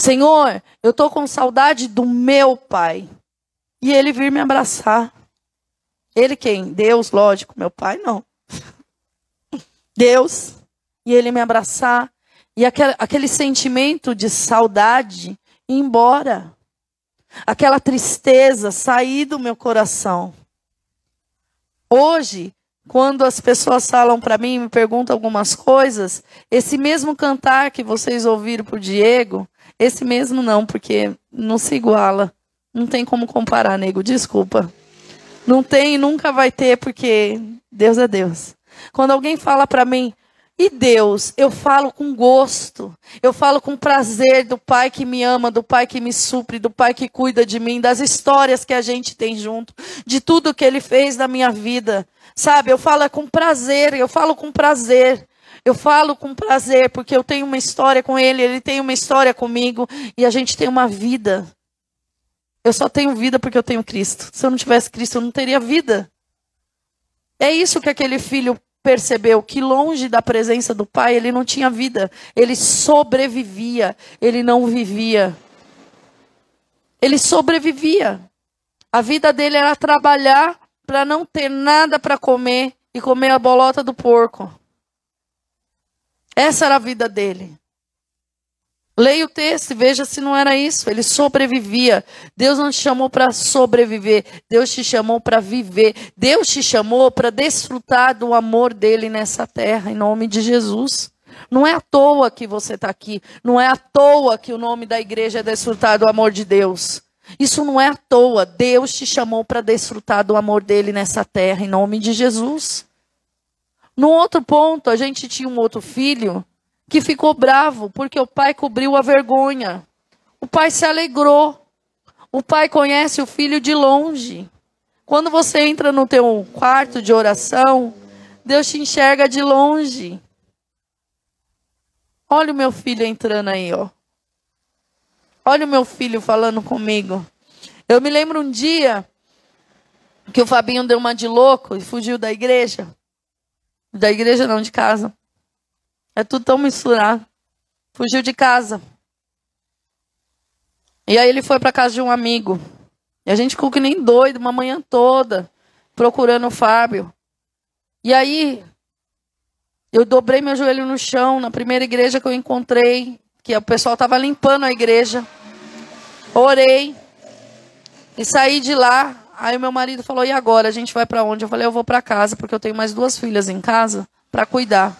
Senhor, eu estou com saudade do meu pai. E ele vir me abraçar. Ele quem? Deus, lógico. Meu pai, não. [LAUGHS] Deus. E ele me abraçar. E aquele, aquele sentimento de saudade ir embora aquela tristeza sair do meu coração. Hoje, quando as pessoas falam para mim, me perguntam algumas coisas, esse mesmo cantar que vocês ouviram por Diego, esse mesmo não, porque não se iguala. Não tem como comparar, nego, desculpa. Não tem e nunca vai ter, porque Deus é Deus. Quando alguém fala para mim, e Deus, eu falo com gosto, eu falo com prazer do Pai que me ama, do Pai que me supre, do Pai que cuida de mim, das histórias que a gente tem junto, de tudo que Ele fez na minha vida. Sabe, eu falo com prazer, eu falo com prazer. Eu falo com prazer porque eu tenho uma história com Ele, Ele tem uma história comigo e a gente tem uma vida. Eu só tenho vida porque eu tenho Cristo. Se eu não tivesse Cristo, eu não teria vida. É isso que aquele filho percebeu que longe da presença do pai ele não tinha vida, ele sobrevivia, ele não vivia. Ele sobrevivia. A vida dele era trabalhar para não ter nada para comer e comer a bolota do porco. Essa era a vida dele. Leia o texto e veja se não era isso. Ele sobrevivia. Deus não te chamou para sobreviver. Deus te chamou para viver. Deus te chamou para desfrutar do amor dele nessa terra, em nome de Jesus. Não é à toa que você está aqui. Não é à toa que o nome da igreja é desfrutar do amor de Deus. Isso não é à toa. Deus te chamou para desfrutar do amor dele nessa terra, em nome de Jesus. No outro ponto, a gente tinha um outro filho que ficou bravo porque o pai cobriu a vergonha. O pai se alegrou. O pai conhece o filho de longe. Quando você entra no teu quarto de oração, Deus te enxerga de longe. Olha o meu filho entrando aí, ó. Olha o meu filho falando comigo. Eu me lembro um dia que o Fabinho deu uma de louco e fugiu da igreja. Da igreja não, de casa. É tudo tão misturado. Fugiu de casa. E aí ele foi para casa de um amigo. E a gente ficou que nem doido uma manhã toda procurando o Fábio. E aí eu dobrei meu joelho no chão na primeira igreja que eu encontrei, que o pessoal estava limpando a igreja. Orei e saí de lá. Aí meu marido falou: "E agora? A gente vai para onde?" Eu falei: "Eu vou para casa, porque eu tenho mais duas filhas em casa para cuidar.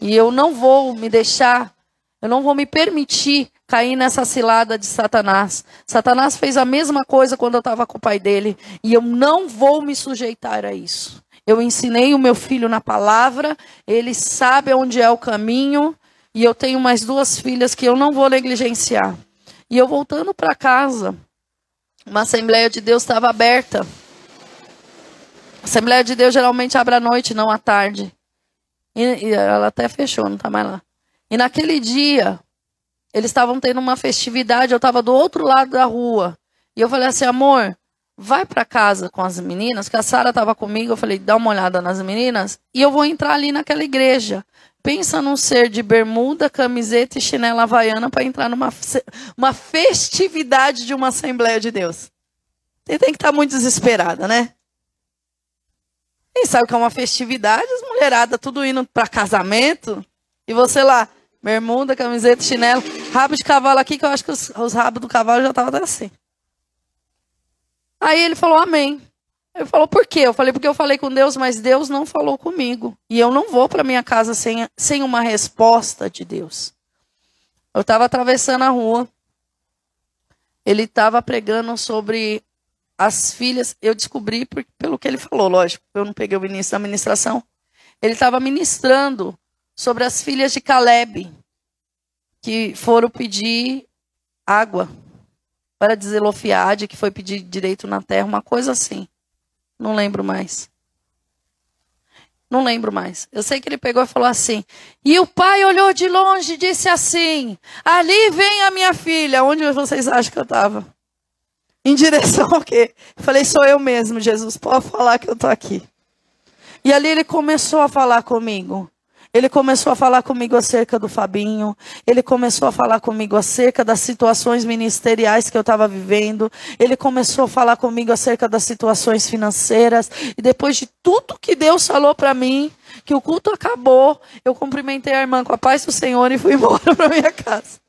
E eu não vou me deixar, eu não vou me permitir cair nessa cilada de Satanás. Satanás fez a mesma coisa quando eu estava com o pai dele, e eu não vou me sujeitar a isso. Eu ensinei o meu filho na palavra, ele sabe onde é o caminho, e eu tenho mais duas filhas que eu não vou negligenciar. E eu voltando para casa, uma Assembleia de Deus estava aberta. A Assembleia de Deus geralmente abre à noite, não à tarde. E, e ela até fechou, não está mais lá. E naquele dia, eles estavam tendo uma festividade, eu estava do outro lado da rua. E eu falei assim, amor, vai para casa com as meninas, que a Sara estava comigo, eu falei, dá uma olhada nas meninas, e eu vou entrar ali naquela igreja. Pensa num ser de bermuda, camiseta e chinela havaiana para entrar numa uma festividade de uma Assembleia de Deus. Você tem que estar tá muito desesperada, né? Quem sabe que é uma festividade, as mulheradas tudo indo para casamento, e você lá, Bermuda, camiseta, chinelo. Rabo de cavalo aqui, que eu acho que os, os rabos do cavalo já estavam assim. Aí ele falou, amém. Ele falou, por quê? Eu falei, porque eu falei com Deus, mas Deus não falou comigo. E eu não vou para minha casa sem, sem uma resposta de Deus. Eu estava atravessando a rua. Ele estava pregando sobre as filhas. Eu descobri por, pelo que ele falou, lógico. Eu não peguei o início da ministração. Ele estava ministrando sobre as filhas de Caleb, que foram pedir água para Zelofiade, que foi pedir direito na terra, uma coisa assim. Não lembro mais. Não lembro mais. Eu sei que ele pegou e falou assim. E o pai olhou de longe e disse assim: Ali vem a minha filha. Onde vocês acham que eu estava? Em direção ao quê? Falei: Sou eu mesmo, Jesus. Pode falar que eu estou aqui. E ali ele começou a falar comigo. Ele começou a falar comigo acerca do Fabinho. Ele começou a falar comigo acerca das situações ministeriais que eu estava vivendo. Ele começou a falar comigo acerca das situações financeiras. E depois de tudo que Deus falou para mim, que o culto acabou, eu cumprimentei a irmã com a paz do Senhor e fui [LAUGHS] embora para minha casa.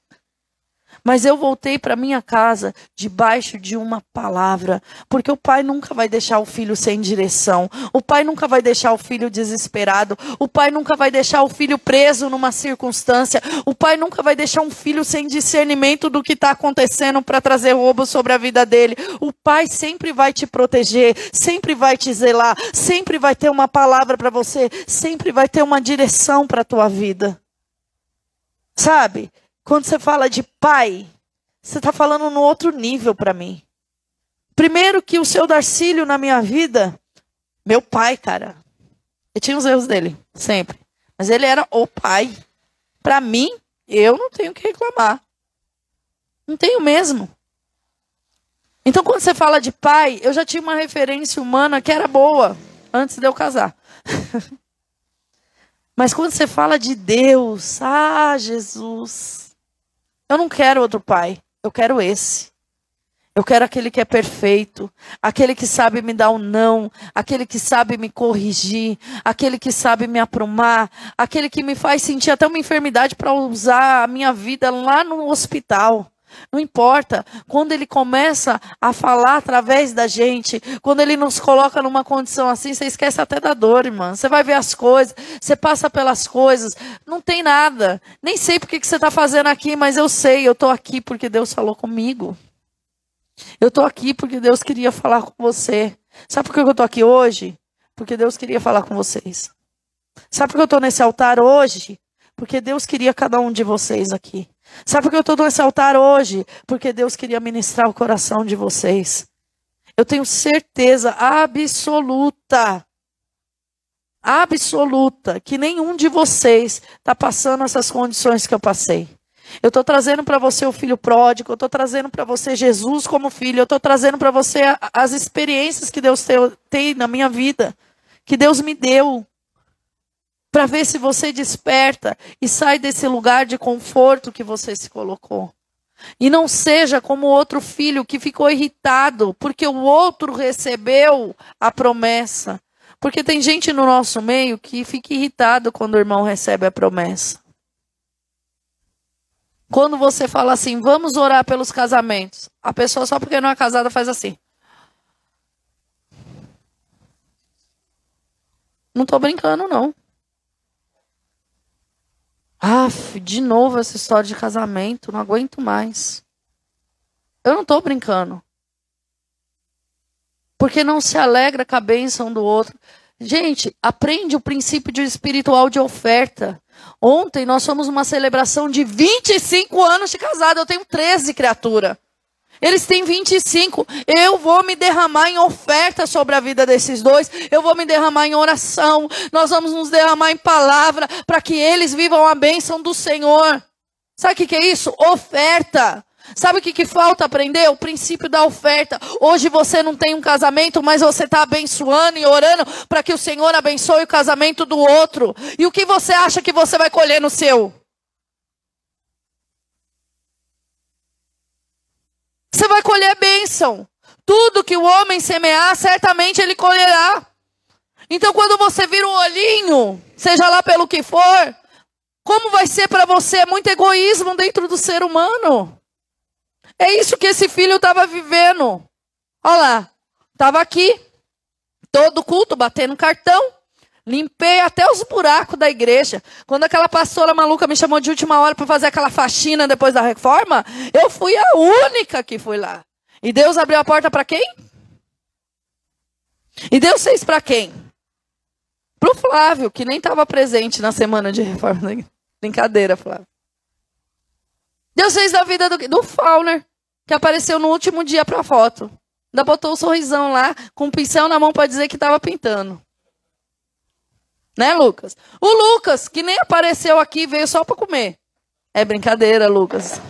Mas eu voltei para minha casa debaixo de uma palavra, porque o pai nunca vai deixar o filho sem direção. O pai nunca vai deixar o filho desesperado. O pai nunca vai deixar o filho preso numa circunstância. O pai nunca vai deixar um filho sem discernimento do que está acontecendo para trazer roubo sobre a vida dele. O pai sempre vai te proteger, sempre vai te zelar, sempre vai ter uma palavra para você, sempre vai ter uma direção para tua vida. Sabe? Quando você fala de pai, você está falando no outro nível para mim. Primeiro que o seu Darcílio na minha vida, meu pai, cara. Eu tinha os erros dele, sempre. Mas ele era o pai. Para mim, eu não tenho que reclamar. Não tenho mesmo. Então, quando você fala de pai, eu já tinha uma referência humana que era boa antes de eu casar. [LAUGHS] Mas quando você fala de Deus, ah, Jesus. Eu não quero outro pai, eu quero esse. Eu quero aquele que é perfeito, aquele que sabe me dar um não, aquele que sabe me corrigir, aquele que sabe me aprumar, aquele que me faz sentir até uma enfermidade para usar a minha vida lá no hospital. Não importa. Quando ele começa a falar através da gente, quando ele nos coloca numa condição assim, você esquece até da dor, irmã. Você vai ver as coisas, você passa pelas coisas, não tem nada. Nem sei porque que você está fazendo aqui, mas eu sei, eu estou aqui porque Deus falou comigo. Eu estou aqui porque Deus queria falar com você. Sabe por que eu estou aqui hoje? Porque Deus queria falar com vocês. Sabe por que eu estou nesse altar hoje? Porque Deus queria cada um de vocês aqui. Sabe por que eu estou nesse altar hoje? Porque Deus queria ministrar o coração de vocês. Eu tenho certeza absoluta absoluta que nenhum de vocês está passando essas condições que eu passei. Eu estou trazendo para você o filho pródigo, eu estou trazendo para você Jesus como filho, eu estou trazendo para você as experiências que Deus tem na minha vida, que Deus me deu, para ver se você desperta e sai desse lugar de conforto que você se colocou. E não seja como outro filho que ficou irritado porque o outro recebeu a promessa. Porque tem gente no nosso meio que fica irritado quando o irmão recebe a promessa. Quando você fala assim, vamos orar pelos casamentos, a pessoa só porque não é casada faz assim. Não estou brincando, não. Ah, de novo essa história de casamento, não aguento mais. Eu não estou brincando. Porque não se alegra com a bênção do outro. Gente, aprende o princípio de espiritual de oferta. Ontem nós fomos uma celebração de 25 anos de casado. Eu tenho 13, criatura. Eles têm 25. Eu vou me derramar em oferta sobre a vida desses dois. Eu vou me derramar em oração. Nós vamos nos derramar em palavra para que eles vivam a bênção do Senhor. Sabe o que, que é isso? Oferta. Sabe o que, que falta aprender? O princípio da oferta. Hoje você não tem um casamento, mas você está abençoando e orando para que o Senhor abençoe o casamento do outro. E o que você acha que você vai colher no seu? Você vai colher bênção. Tudo que o homem semear, certamente ele colherá. Então, quando você vira um olhinho, seja lá pelo que for, como vai ser para você? É muito egoísmo dentro do ser humano. É isso que esse filho estava vivendo. Olha lá, estava aqui, todo culto, batendo cartão. Limpei até os buracos da igreja. Quando aquela pastora maluca me chamou de última hora para fazer aquela faxina depois da reforma, eu fui a única que fui lá. E Deus abriu a porta para quem? E Deus fez para quem? Para o Flávio, que nem estava presente na semana de reforma. Brincadeira, Flávio. Deus fez da vida do, do Fauner, que apareceu no último dia para a foto. Ainda botou um sorrisão lá, com um pincel na mão para dizer que estava pintando. Né, Lucas? O Lucas, que nem apareceu aqui, veio só para comer. É brincadeira, Lucas.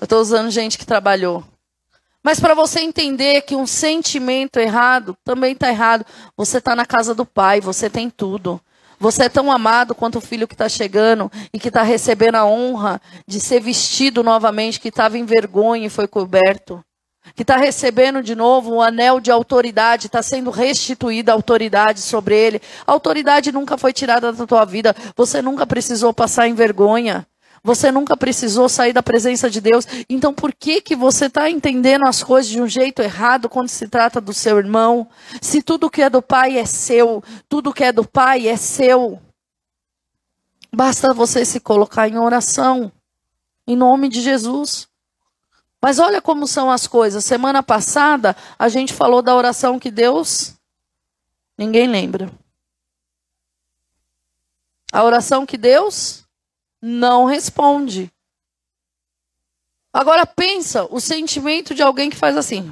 Eu estou usando gente que trabalhou. Mas para você entender que um sentimento errado também está errado, você está na casa do pai, você tem tudo. Você é tão amado quanto o filho que está chegando e que está recebendo a honra de ser vestido novamente, que estava em vergonha e foi coberto que está recebendo de novo um anel de autoridade, está sendo restituída a autoridade sobre ele. A autoridade nunca foi tirada da tua vida. Você nunca precisou passar em vergonha. Você nunca precisou sair da presença de Deus. Então, por que que você está entendendo as coisas de um jeito errado quando se trata do seu irmão? Se tudo que é do pai é seu, tudo que é do pai é seu. Basta você se colocar em oração, em nome de Jesus. Mas olha como são as coisas. Semana passada a gente falou da oração que Deus. Ninguém lembra. A oração que Deus não responde. Agora pensa o sentimento de alguém que faz assim.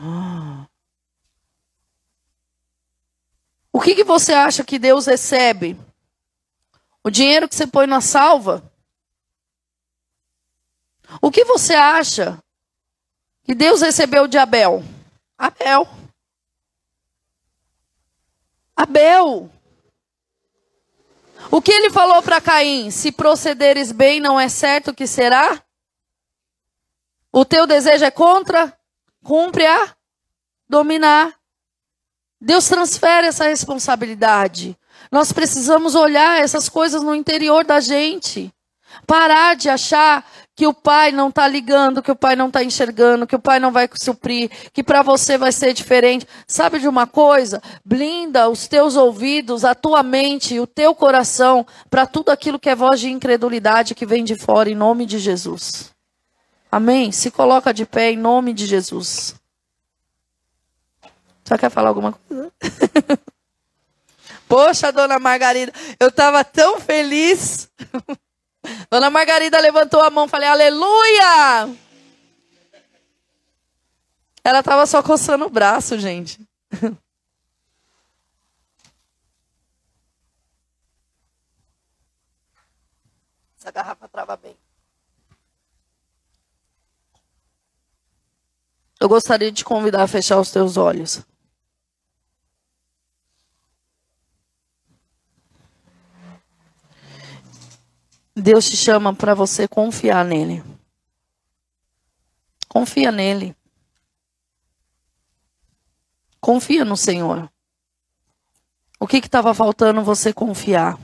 O que, que você acha que Deus recebe? O dinheiro que você põe na salva? O que você acha que Deus recebeu de Abel? Abel. Abel. O que ele falou para Caim? Se procederes bem, não é certo que será? O teu desejo é contra? Cumpre a dominar. Deus transfere essa responsabilidade. Nós precisamos olhar essas coisas no interior da gente. Parar de achar que o pai não está ligando, que o pai não está enxergando, que o pai não vai suprir, que para você vai ser diferente. Sabe de uma coisa? Blinda os teus ouvidos, a tua mente, o teu coração para tudo aquilo que é voz de incredulidade que vem de fora, em nome de Jesus. Amém? Se coloca de pé em nome de Jesus. Só quer falar alguma coisa? [LAUGHS] Poxa, dona Margarida, eu estava tão feliz. [LAUGHS] Dona Margarida levantou a mão, falei, aleluia! Ela estava só coçando o braço, gente. [LAUGHS] Essa garrafa trava bem. Eu gostaria de te convidar a fechar os teus olhos. Deus te chama para você confiar nele. Confia nele. Confia no Senhor. O que estava faltando você confiar?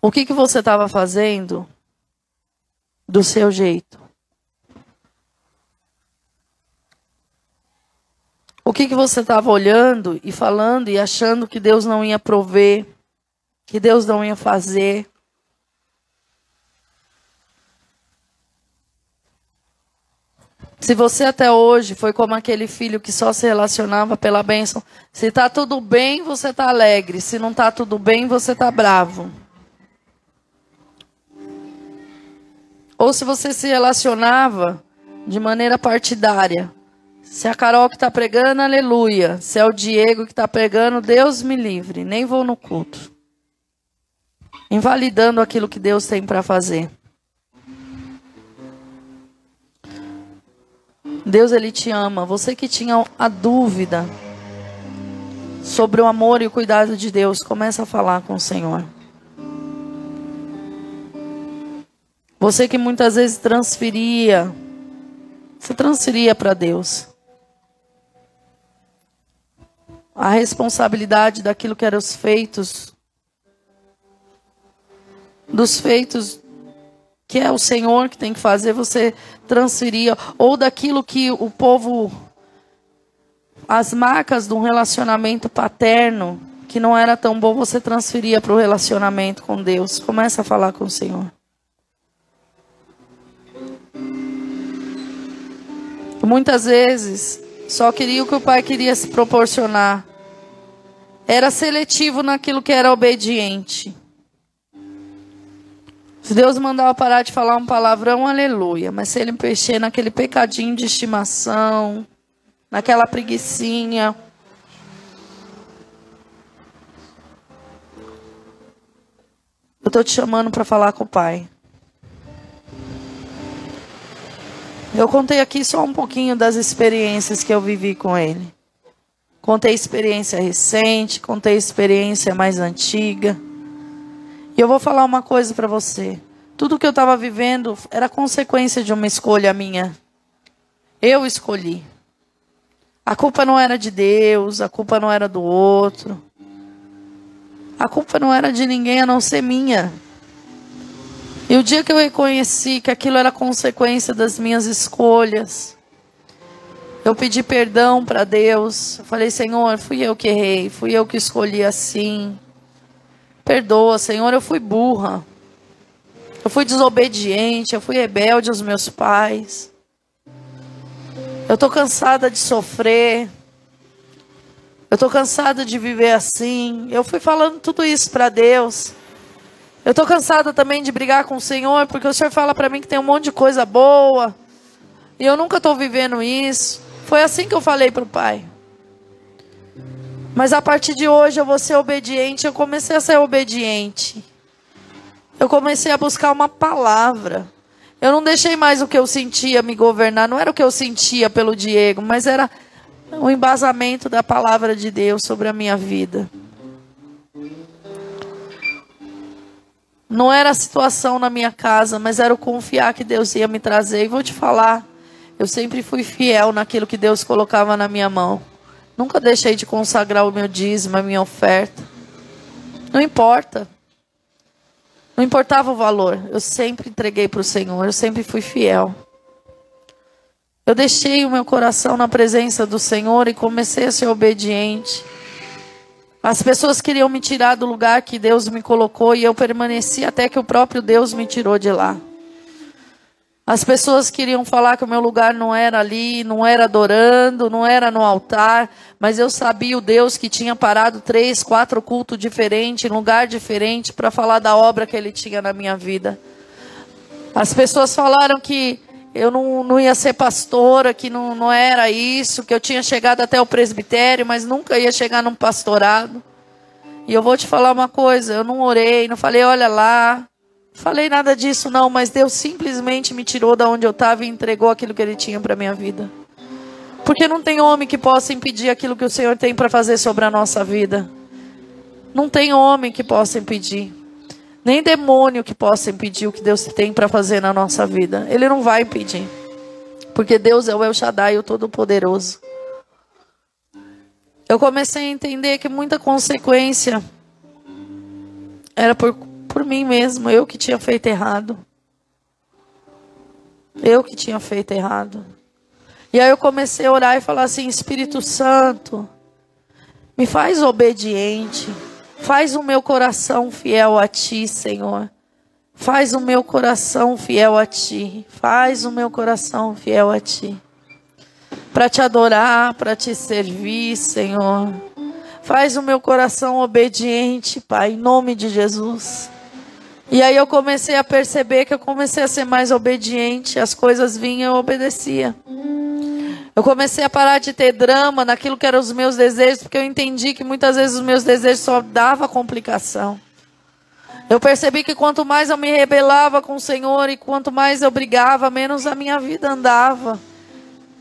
O que, que você estava fazendo do seu jeito? O que, que você estava olhando e falando e achando que Deus não ia prover, que Deus não ia fazer? Se você até hoje foi como aquele filho que só se relacionava pela bênção, se está tudo bem, você está alegre. Se não está tudo bem, você está bravo. Ou se você se relacionava de maneira partidária. Se a Carol que está pregando, aleluia. Se é o Diego que está pregando, Deus me livre. Nem vou no culto. Invalidando aquilo que Deus tem para fazer. Deus ele te ama. Você que tinha a dúvida sobre o amor e o cuidado de Deus, começa a falar com o Senhor. Você que muitas vezes transferia, se transferia para Deus. A responsabilidade daquilo que eram os feitos, dos feitos que é o Senhor que tem que fazer, você transferia, ou daquilo que o povo, as marcas de um relacionamento paterno, que não era tão bom, você transferia para o relacionamento com Deus. Começa a falar com o Senhor. Muitas vezes, só queria o que o pai queria se proporcionar. Era seletivo naquilo que era obediente. Se Deus mandava parar de falar um palavrão, aleluia. Mas se ele mexer naquele pecadinho de estimação, naquela preguiçinha. Eu estou te chamando para falar com o Pai. Eu contei aqui só um pouquinho das experiências que eu vivi com Ele. Contei experiência recente, contei experiência mais antiga. E eu vou falar uma coisa para você. Tudo que eu estava vivendo era consequência de uma escolha minha. Eu escolhi. A culpa não era de Deus, a culpa não era do outro. A culpa não era de ninguém a não ser minha. E o dia que eu reconheci que aquilo era consequência das minhas escolhas, eu pedi perdão para Deus. Eu falei, Senhor, fui eu que errei, fui eu que escolhi assim. Perdoa, Senhor, eu fui burra. Eu fui desobediente, eu fui rebelde aos meus pais. Eu estou cansada de sofrer. Eu estou cansada de viver assim. Eu fui falando tudo isso para Deus. Eu estou cansada também de brigar com o Senhor, porque o Senhor fala para mim que tem um monte de coisa boa. E eu nunca estou vivendo isso. Foi assim que eu falei para o Pai. Mas a partir de hoje eu vou ser obediente. Eu comecei a ser obediente. Eu comecei a buscar uma palavra. Eu não deixei mais o que eu sentia me governar. Não era o que eu sentia pelo Diego, mas era o embasamento da palavra de Deus sobre a minha vida. Não era a situação na minha casa, mas era o confiar que Deus ia me trazer. E vou te falar, eu sempre fui fiel naquilo que Deus colocava na minha mão. Nunca deixei de consagrar o meu dízimo, a minha oferta. Não importa. Não importava o valor. Eu sempre entreguei para o Senhor. Eu sempre fui fiel. Eu deixei o meu coração na presença do Senhor e comecei a ser obediente. As pessoas queriam me tirar do lugar que Deus me colocou e eu permaneci até que o próprio Deus me tirou de lá. As pessoas queriam falar que o meu lugar não era ali, não era adorando, não era no altar, mas eu sabia o Deus que tinha parado três, quatro cultos diferentes, em lugar diferente, para falar da obra que Ele tinha na minha vida. As pessoas falaram que eu não, não ia ser pastora, que não, não era isso, que eu tinha chegado até o presbitério, mas nunca ia chegar num pastorado. E eu vou te falar uma coisa: eu não orei, não falei, olha lá, falei nada disso não, mas Deus simplesmente me tirou da onde eu estava e entregou aquilo que Ele tinha para minha vida. Porque não tem homem que possa impedir aquilo que o Senhor tem para fazer sobre a nossa vida. Não tem homem que possa impedir. Nem demônio que possa impedir o que Deus tem para fazer na nossa vida. Ele não vai impedir. Porque Deus é o El Shaddai, o Todo-Poderoso. Eu comecei a entender que muita consequência era por, por mim mesmo, eu que tinha feito errado. Eu que tinha feito errado. E aí eu comecei a orar e falar assim: Espírito Santo, me faz obediente. Faz o meu coração fiel a ti, Senhor. Faz o meu coração fiel a ti. Faz o meu coração fiel a ti. Para te adorar, para te servir, Senhor. Faz o meu coração obediente, Pai, em nome de Jesus. E aí eu comecei a perceber que eu comecei a ser mais obediente, as coisas vinham, eu obedecia. Eu comecei a parar de ter drama naquilo que eram os meus desejos, porque eu entendi que muitas vezes os meus desejos só davam complicação. Eu percebi que quanto mais eu me rebelava com o Senhor e quanto mais eu brigava, menos a minha vida andava.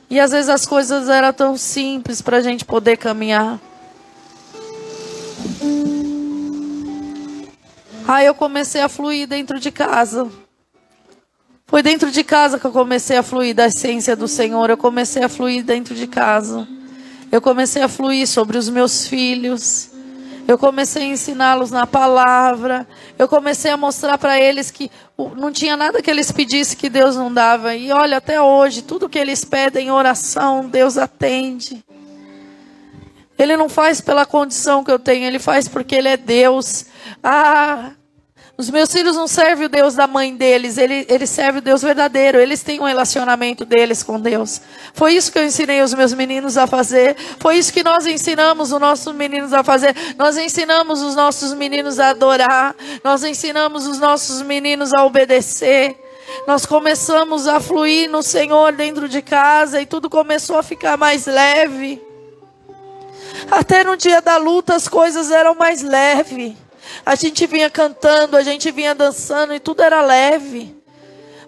E às vezes as coisas eram tão simples para a gente poder caminhar. Aí eu comecei a fluir dentro de casa. Foi dentro de casa que eu comecei a fluir da essência do Senhor. Eu comecei a fluir dentro de casa. Eu comecei a fluir sobre os meus filhos. Eu comecei a ensiná-los na palavra. Eu comecei a mostrar para eles que não tinha nada que eles pedissem que Deus não dava. E olha, até hoje, tudo que eles pedem em oração, Deus atende. Ele não faz pela condição que eu tenho, ele faz porque ele é Deus. Ah, os meus filhos não servem o Deus da mãe deles, ele, ele serve o Deus verdadeiro. Eles têm um relacionamento deles com Deus. Foi isso que eu ensinei os meus meninos a fazer. Foi isso que nós ensinamos os nossos meninos a fazer. Nós ensinamos os nossos meninos a adorar. Nós ensinamos os nossos meninos a obedecer. Nós começamos a fluir no Senhor dentro de casa e tudo começou a ficar mais leve. Até no dia da luta as coisas eram mais leves. A gente vinha cantando, a gente vinha dançando e tudo era leve.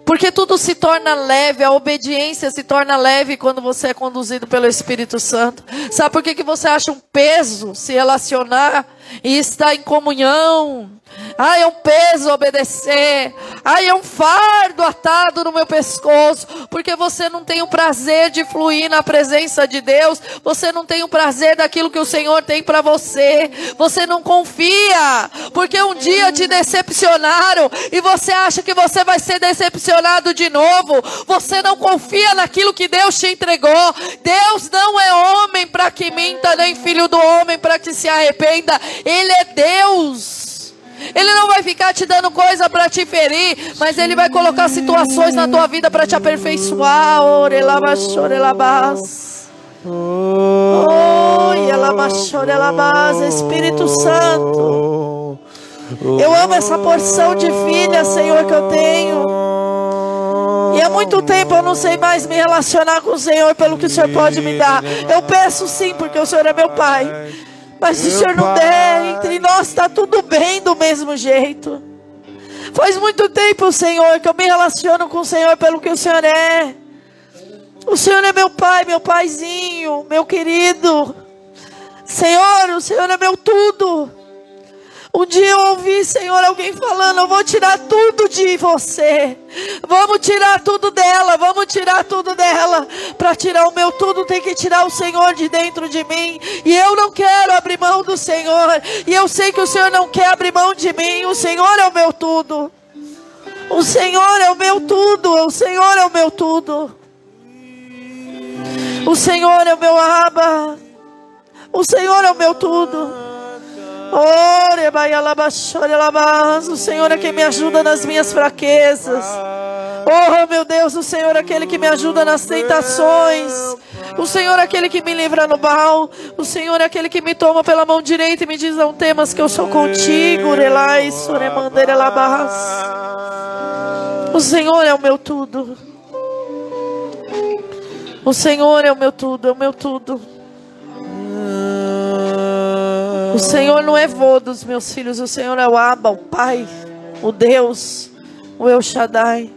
Porque tudo se torna leve, a obediência se torna leve quando você é conduzido pelo Espírito Santo. Sabe por que, que você acha um peso se relacionar e estar em comunhão? Ai, é um peso obedecer. Ai, é um fardo atado no meu pescoço. Porque você não tem o prazer de fluir na presença de Deus. Você não tem o prazer daquilo que o Senhor tem para você. Você não confia. Porque um dia te decepcionaram. E você acha que você vai ser decepcionado de novo. Você não confia naquilo que Deus te entregou. Deus não é homem para que minta, nem filho do homem para que se arrependa. Ele é Deus. Ele não vai ficar te dando coisa para te ferir, mas ele vai colocar situações na tua vida para te aperfeiçoar. Orelabas. Oi, Espírito Santo. Eu amo essa porção de filha, Senhor, que eu tenho. E há muito tempo eu não sei mais me relacionar com o Senhor pelo que o Senhor pode me dar. Eu peço sim, porque o Senhor é meu Pai. Mas se o Senhor não der, entre nós está tudo bem do mesmo jeito. Faz muito tempo, Senhor, que eu me relaciono com o Senhor pelo que o Senhor é. O Senhor é meu pai, meu paizinho, meu querido. Senhor, o Senhor é meu tudo. Um dia eu ouvi, Senhor, alguém falando: Eu vou tirar tudo de você. Vamos tirar tudo dela, vamos tirar tudo dela. Para tirar o meu tudo, tem que tirar o Senhor de dentro de mim. E eu não quero abrir mão do Senhor. E eu sei que o Senhor não quer abrir mão de mim. O Senhor é o meu tudo. O Senhor é o meu tudo. O Senhor é o meu tudo. O Senhor é o meu aba. O Senhor é o meu tudo. O Senhor é quem me ajuda nas minhas fraquezas. Oh, meu Deus, o Senhor é aquele que me ajuda nas tentações. O Senhor é aquele que me livra no mal. O Senhor é aquele que me toma pela mão direita e me diz: Não temas que eu sou contigo. O Senhor é o meu tudo. O Senhor é o meu tudo, é o meu tudo. O Senhor não é vô dos meus filhos, o Senhor é o Abba, o Pai, o Deus. o El Shaddai.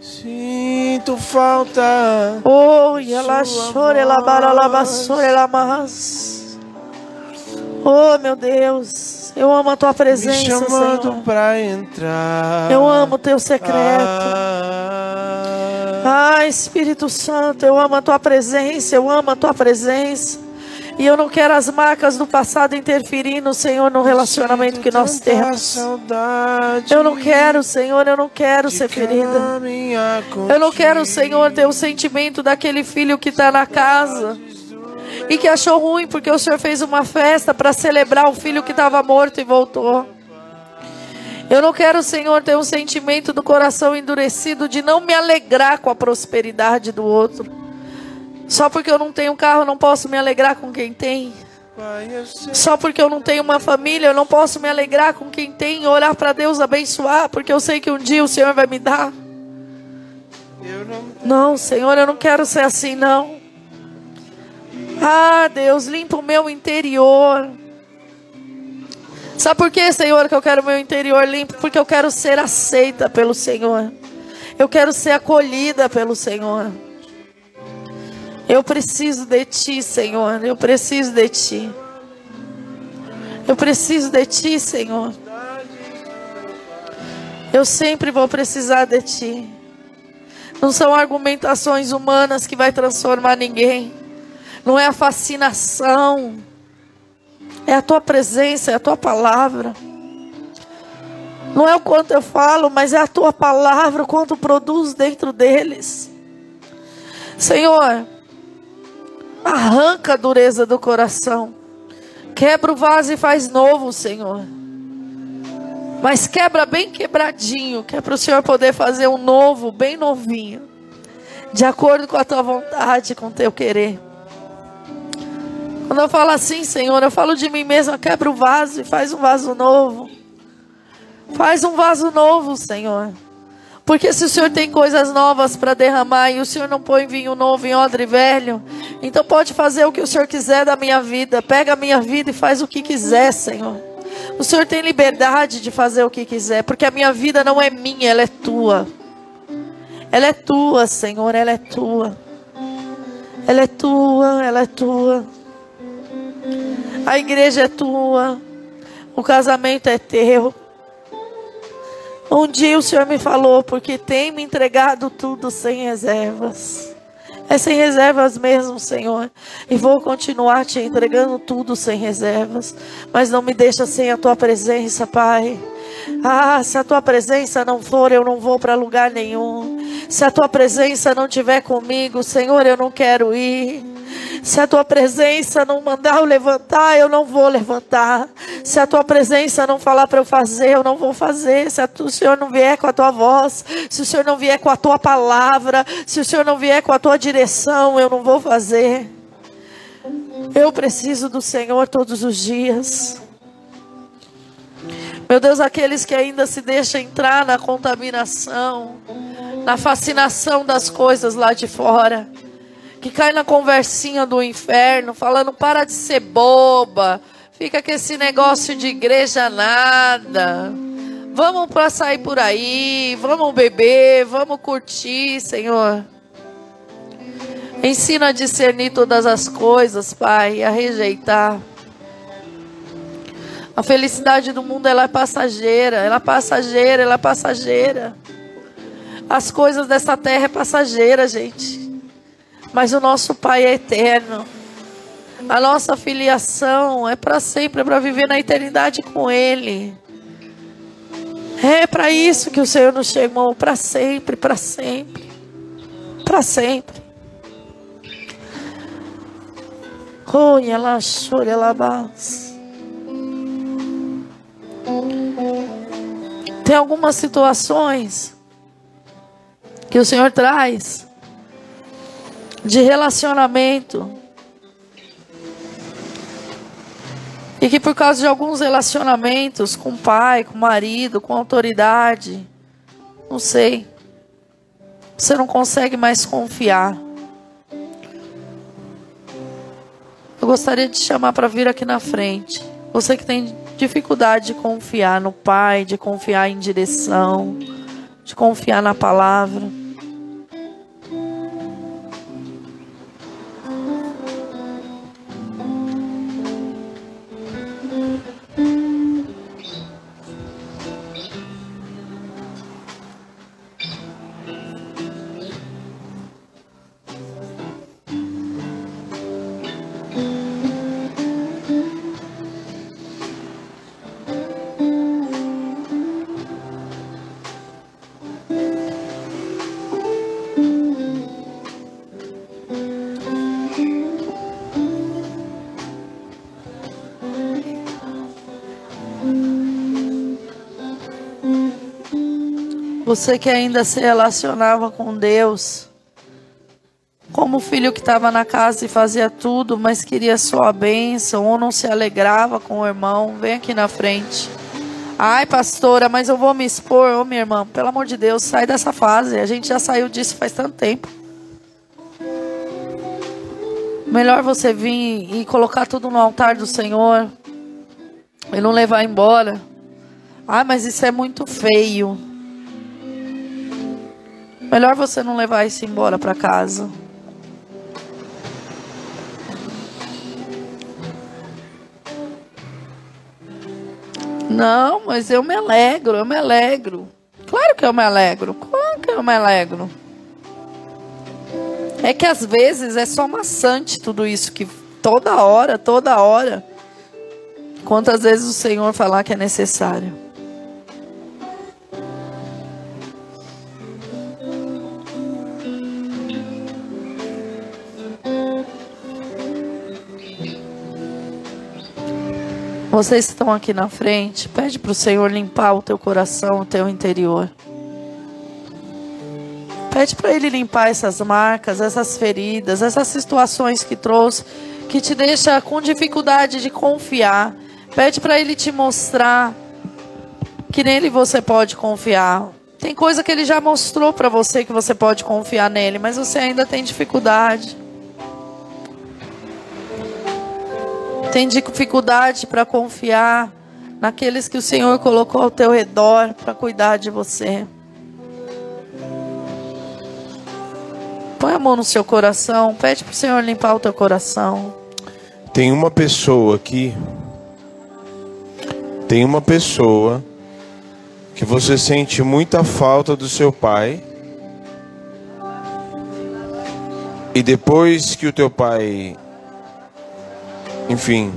Sinto falta. Oh, ela chora, ela bara, ela mas. Oh, meu Deus, eu amo a tua Me presença, chamando Senhor. pra entrar. Eu amo o teu secreto. Ah, Ah, Espírito Santo, eu amo a tua presença, eu amo a tua presença. E eu não quero as marcas do passado interferindo, Senhor, no relacionamento que nós temos. Eu não quero, Senhor, eu não quero ser ferida. Eu não quero. Senhor, ter o sentimento daquele filho que está na casa e que achou ruim porque o Senhor fez uma festa para celebrar o filho que estava morto e voltou. Eu não quero, Senhor, ter um sentimento do coração endurecido de não me alegrar com a prosperidade do outro. Só porque eu não tenho carro, não posso me alegrar com quem tem. Só porque eu não tenho uma família, eu não posso me alegrar com quem tem orar para Deus abençoar, porque eu sei que um dia o Senhor vai me dar. não Senhor, eu não quero ser assim, não. Ah, Deus, limpa o meu interior. Sabe por quê, Senhor, que eu quero o meu interior limpo? Porque eu quero ser aceita pelo Senhor. Eu quero ser acolhida pelo Senhor. Eu preciso de Ti, Senhor. Eu preciso de Ti. Eu preciso de Ti, Senhor. Eu sempre vou precisar de Ti. Não são argumentações humanas que vai transformar ninguém. Não é a fascinação. É a tua presença, é a tua palavra. Não é o quanto eu falo, mas é a tua palavra, o quanto produz dentro deles. Senhor, arranca a dureza do coração. Quebra o vaso e faz novo, Senhor. Mas quebra bem quebradinho, que é para o Senhor poder fazer um novo, bem novinho. De acordo com a tua vontade, com o teu querer. Quando eu falo assim, Senhor, eu falo de mim mesma, quebra o vaso e faz um vaso novo. Faz um vaso novo, Senhor. Porque se o Senhor tem coisas novas para derramar e o Senhor não põe vinho novo em odre velho, então pode fazer o que o Senhor quiser da minha vida. Pega a minha vida e faz o que quiser, Senhor. O Senhor tem liberdade de fazer o que quiser, porque a minha vida não é minha, ela é tua. Ela é tua, Senhor, ela é tua. Ela é tua, ela é tua. A igreja é tua. O casamento é teu. Um dia o Senhor me falou, porque tem me entregado tudo sem reservas. É sem reservas mesmo, Senhor. E vou continuar te entregando tudo sem reservas. Mas não me deixa sem a tua presença, Pai. Ah, se a tua presença não for, eu não vou para lugar nenhum. Se a tua presença não estiver comigo, Senhor, eu não quero ir. Se a tua presença não mandar eu levantar, eu não vou levantar. Se a tua presença não falar para eu fazer, eu não vou fazer. Se tu, o Senhor não vier com a tua voz, se o Senhor não vier com a tua palavra, se o Senhor não vier com a tua direção, eu não vou fazer. Eu preciso do Senhor todos os dias. Meu Deus, aqueles que ainda se deixam entrar na contaminação, na fascinação das coisas lá de fora, que cai na conversinha do inferno, falando para de ser boba, fica com esse negócio de igreja nada. Vamos para sair por aí, vamos beber, vamos curtir, Senhor. Ensina a discernir todas as coisas, Pai, a rejeitar. A felicidade do mundo ela é passageira, ela é passageira, ela é passageira. As coisas dessa terra é passageira, gente. Mas o nosso Pai é eterno. A nossa filiação é para sempre, é para viver na eternidade com Ele. É para isso que o Senhor nos chamou, para sempre, para sempre, para sempre. Oh, ela chora, ela bas. Tem algumas situações que o Senhor traz de relacionamento. E que por causa de alguns relacionamentos com pai, com marido, com autoridade, não sei, você não consegue mais confiar. Eu gostaria de chamar para vir aqui na frente. Você que tem dificuldade de confiar no pai, de confiar em direção, de confiar na palavra. Você que ainda se relacionava com Deus, como o filho que estava na casa e fazia tudo, mas queria só a bênção, ou não se alegrava com o irmão, vem aqui na frente. Ai, pastora, mas eu vou me expor. Ô, minha irmã, pelo amor de Deus, sai dessa fase. A gente já saiu disso faz tanto tempo. Melhor você vir e colocar tudo no altar do Senhor e não levar embora. Ah, mas isso é muito feio. Melhor você não levar isso embora para casa. Não, mas eu me alegro, eu me alegro. Claro que eu me alegro. Claro que eu me alegro. É que às vezes é só maçante tudo isso que toda hora, toda hora. Quantas vezes o Senhor falar que é necessário? Vocês estão aqui na frente, pede para o Senhor limpar o teu coração, o teu interior. Pede para Ele limpar essas marcas, essas feridas, essas situações que trouxe, que te deixa com dificuldade de confiar. Pede para Ele te mostrar que nele você pode confiar. Tem coisa que Ele já mostrou para você que você pode confiar nele, mas você ainda tem dificuldade. Tem dificuldade para confiar naqueles que o Senhor colocou ao teu redor para cuidar de você. Põe a mão no seu coração, pede para o Senhor limpar o teu coração. Tem uma pessoa aqui, tem uma pessoa que você sente muita falta do seu pai. E depois que o teu pai enfim,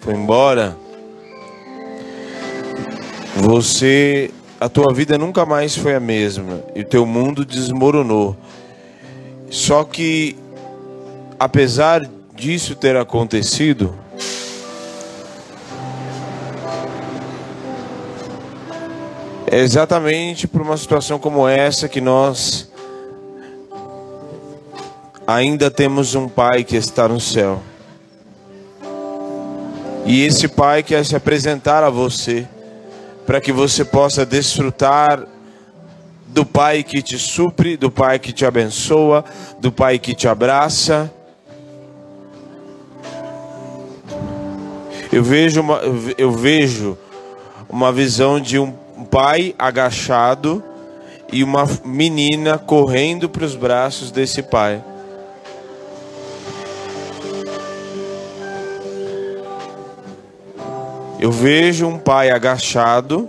foi embora, você, a tua vida nunca mais foi a mesma e o teu mundo desmoronou. Só que, apesar disso ter acontecido, é exatamente por uma situação como essa que nós ainda temos um Pai que está no céu. E esse Pai quer se apresentar a você, para que você possa desfrutar do Pai que te supre, do Pai que te abençoa, do Pai que te abraça. Eu vejo uma, eu vejo uma visão de um pai agachado e uma menina correndo para os braços desse pai. Eu vejo um pai agachado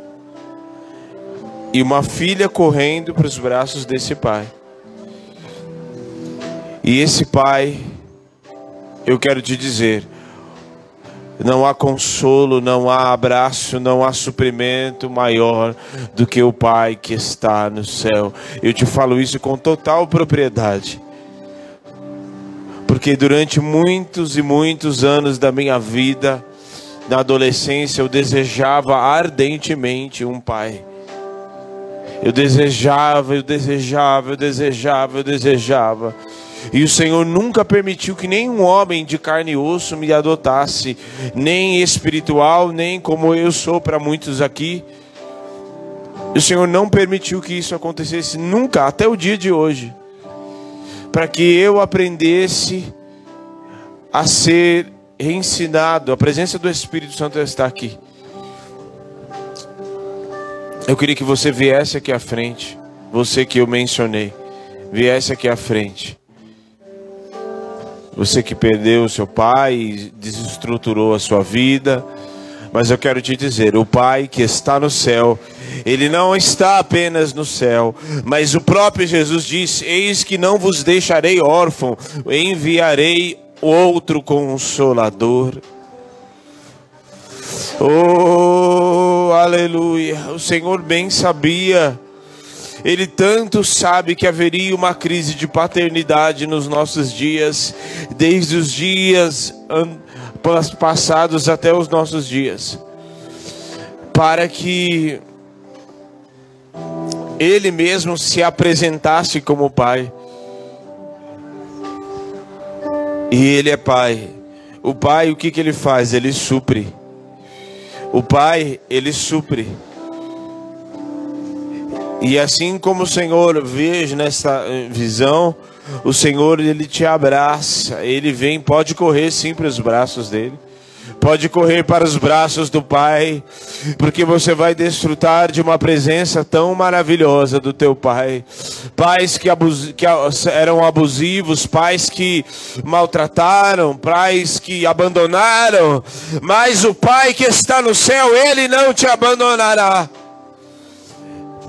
e uma filha correndo para os braços desse pai. E esse pai, eu quero te dizer, não há consolo, não há abraço, não há suprimento maior do que o Pai que está no céu. Eu te falo isso com total propriedade. Porque durante muitos e muitos anos da minha vida, na adolescência eu desejava ardentemente um pai. Eu desejava, eu desejava, eu desejava, eu desejava. E o Senhor nunca permitiu que nenhum homem de carne e osso me adotasse, nem espiritual, nem como eu sou para muitos aqui. O Senhor não permitiu que isso acontecesse nunca, até o dia de hoje, para que eu aprendesse a ser ensinado, a presença do Espírito Santo está aqui. Eu queria que você viesse aqui à frente, você que eu mencionei, viesse aqui à frente. Você que perdeu o seu pai, desestruturou a sua vida, mas eu quero te dizer: o Pai que está no céu, ele não está apenas no céu, mas o próprio Jesus disse: Eis que não vos deixarei órfão, enviarei outro consolador. Oh, aleluia! O Senhor bem sabia. Ele tanto sabe que haveria uma crise de paternidade nos nossos dias, desde os dias passados até os nossos dias, para que Ele mesmo se apresentasse como Pai. E Ele é Pai. O Pai, o que, que Ele faz? Ele supre. O Pai, ele supre. E assim como o Senhor veja nessa eh, visão, o Senhor ele te abraça, ele vem, pode correr sim para os braços dele. Pode correr para os braços do Pai, porque você vai desfrutar de uma presença tão maravilhosa do teu Pai. Pais que, abus que eram abusivos, pais que maltrataram, pais que abandonaram, mas o Pai que está no céu, ele não te abandonará,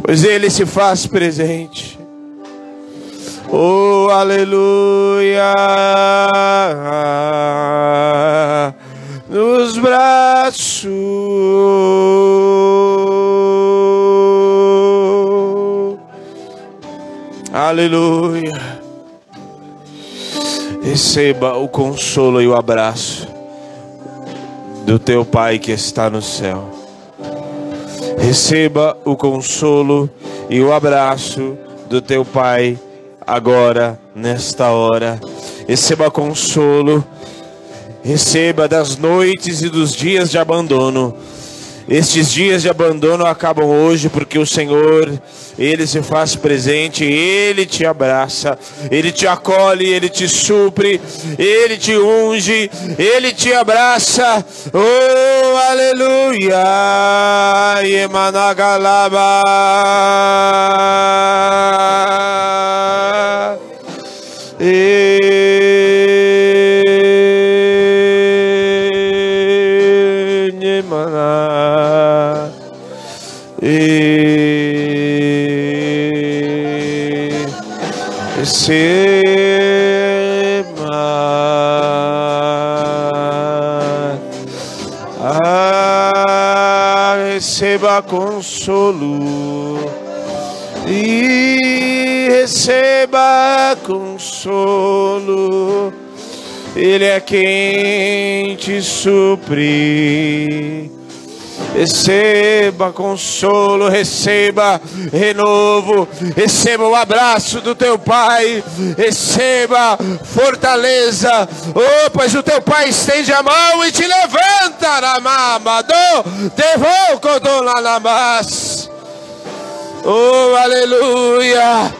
pois ele se faz presente. Oh, aleluia! Nos braços. Aleluia. Receba o consolo e o abraço do teu Pai que está no céu. Receba o consolo e o abraço do teu Pai agora, nesta hora. Receba consolo Receba das noites e dos dias de abandono. Estes dias de abandono acabam hoje porque o Senhor, Ele se faz presente, Ele te abraça, Ele te acolhe, Ele te supre, Ele te unge, Ele te abraça. Oh, aleluia! Emanagalaba. Receba, receba consolo e receba consolo. Ele é quem te supre receba consolo, receba renovo, receba o abraço do teu Pai, receba fortaleza, oh, pois o teu Pai estende a mão e te levanta na mamado, devolco do lanamas, oh, aleluia,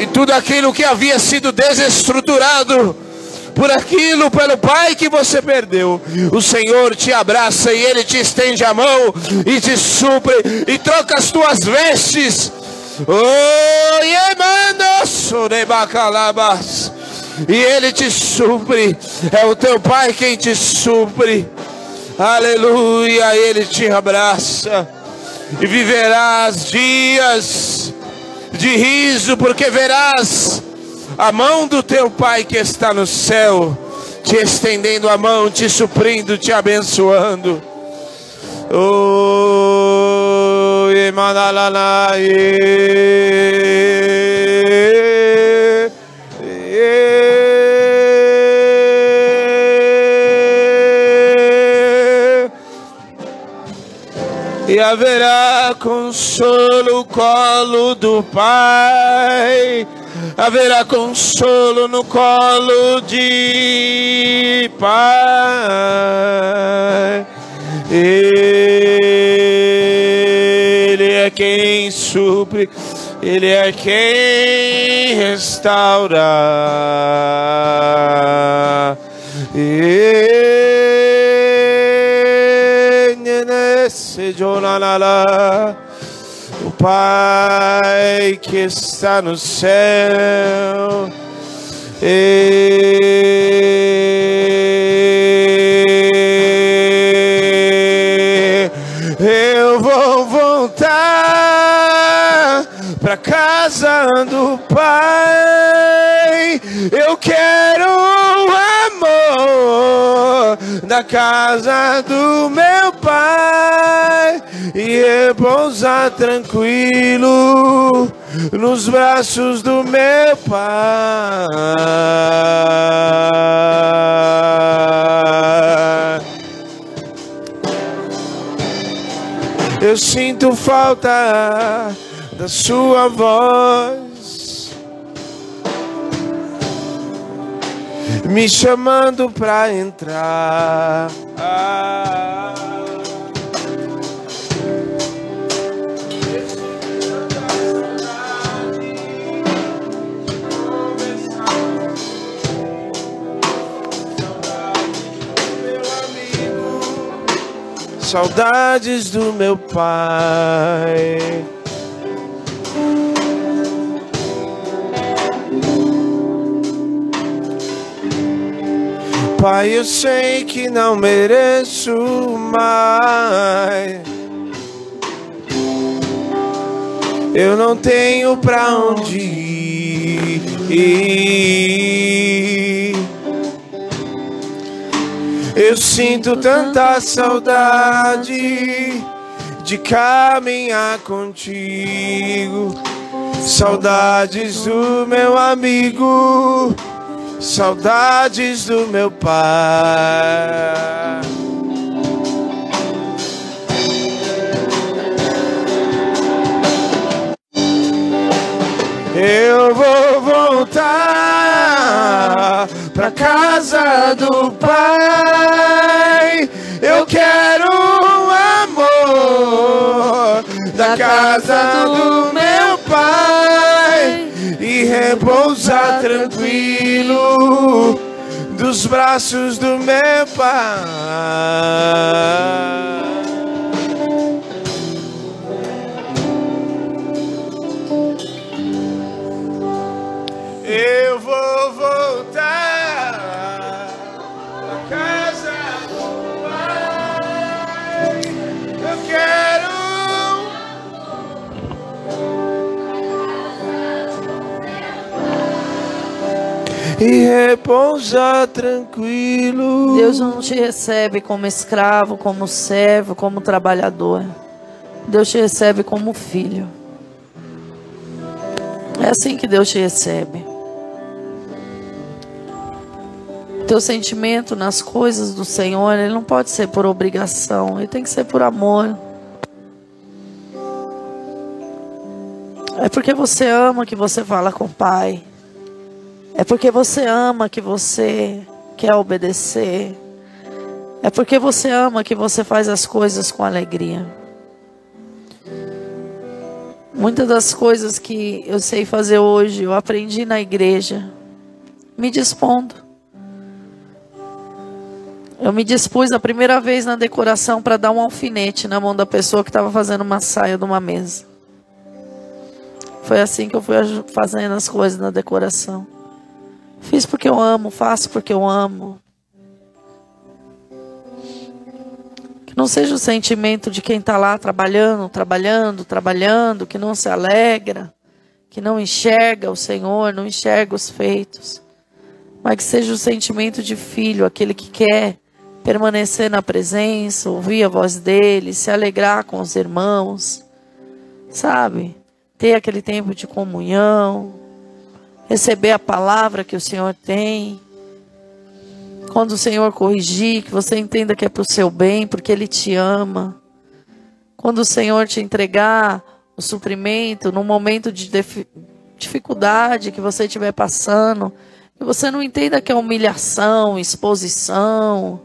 e tudo aquilo que havia sido desestruturado, por aquilo, pelo Pai que você perdeu. O Senhor te abraça e Ele te estende a mão e te supre e troca as tuas vestes. Oh, e Ele te supre. É o teu Pai quem te supre. Aleluia, Ele te abraça e viverás dias de riso, porque verás a mão do teu Pai que está no céu, te estendendo a mão, te suprindo, te abençoando. Oh, e haverá consolo, colo do Pai haverá consolo no colo de Pai. Ele é quem supre, Ele é quem restaura. Ele O Pai que está no céu. Eu vou voltar pra casa do Pai. Da casa do meu Pai e repousar tranquilo nos braços do meu Pai. Eu sinto falta da sua voz me chamando pra entrar. Saudades do meu pai. Pai, eu sei que não mereço mais. Eu não tenho pra onde ir. Eu sinto tanta saudade de caminhar contigo. Saudades do meu amigo saudades do meu pai. Eu vou voltar pra casa do pai. Eu quero um amor da casa do meu pai repousar tranquilo dos braços do meu pai. Eu vou voltar e repousar tranquilo. Deus não te recebe como escravo, como servo, como trabalhador. Deus te recebe como filho. É assim que Deus te recebe. Teu sentimento nas coisas do Senhor, ele não pode ser por obrigação, ele tem que ser por amor. É porque você ama que você fala com o Pai. É porque você ama que você quer obedecer. É porque você ama que você faz as coisas com alegria. Muitas das coisas que eu sei fazer hoje, eu aprendi na igreja, me dispondo. Eu me dispus a primeira vez na decoração para dar um alfinete na mão da pessoa que estava fazendo uma saia de uma mesa. Foi assim que eu fui fazendo as coisas na decoração. Fiz porque eu amo, faço porque eu amo. Que não seja o sentimento de quem está lá trabalhando, trabalhando, trabalhando, que não se alegra, que não enxerga o Senhor, não enxerga os feitos. Mas que seja o sentimento de filho, aquele que quer permanecer na presença, ouvir a voz dele, se alegrar com os irmãos, sabe? Ter aquele tempo de comunhão, receber a palavra que o Senhor tem. Quando o Senhor corrigir, que você entenda que é para o seu bem, porque Ele te ama. Quando o Senhor te entregar o suprimento no momento de dificuldade que você estiver passando, que você não entenda que é humilhação, exposição,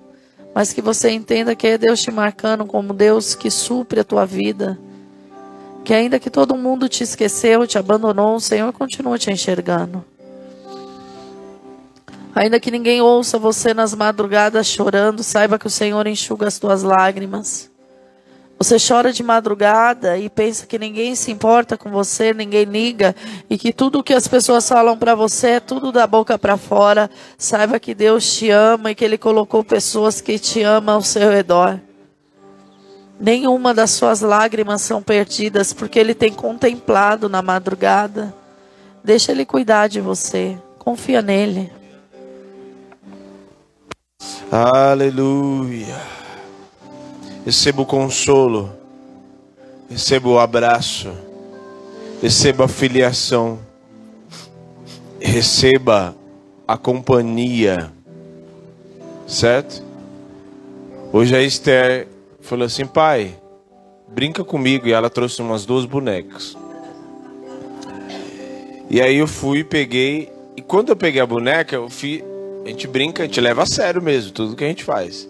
mas que você entenda que é Deus te marcando como Deus que supre a tua vida que ainda que todo mundo te esqueceu, te abandonou, o Senhor continua te enxergando. Ainda que ninguém ouça você nas madrugadas chorando, saiba que o Senhor enxuga as tuas lágrimas. Você chora de madrugada e pensa que ninguém se importa com você, ninguém liga e que tudo que as pessoas falam para você é tudo da boca para fora. Saiba que Deus te ama e que Ele colocou pessoas que te amam ao seu redor. Nenhuma das suas lágrimas são perdidas porque Ele tem contemplado na madrugada. Deixa Ele cuidar de você. Confia nele. Aleluia. Receba o consolo, receba o abraço, receba a filiação, receba a companhia, certo? Hoje a Esther falou assim: pai, brinca comigo. E ela trouxe umas duas bonecas. E aí eu fui, peguei. E quando eu peguei a boneca, eu fui, a gente brinca, a gente leva a sério mesmo, tudo que a gente faz.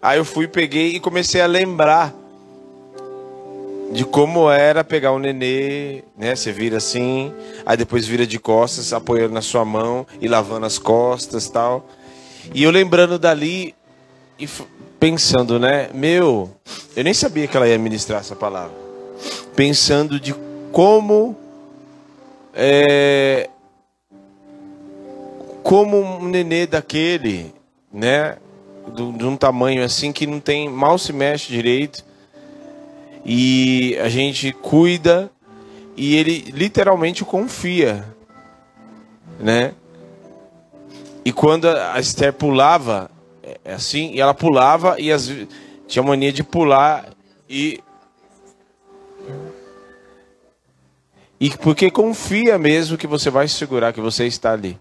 Aí eu fui, peguei e comecei a lembrar de como era pegar um nenê, né? Você vira assim, aí depois vira de costas, apoiando na sua mão e lavando as costas tal. E eu lembrando dali e pensando, né? Meu, eu nem sabia que ela ia ministrar essa palavra. Pensando de como. É, como um nenê daquele, né? de um tamanho assim que não tem mal se mexe direito e a gente cuida e ele literalmente confia, né? E quando a Esther pulava, assim, e ela pulava e as, tinha mania de pular e e porque confia mesmo que você vai segurar, que você está ali.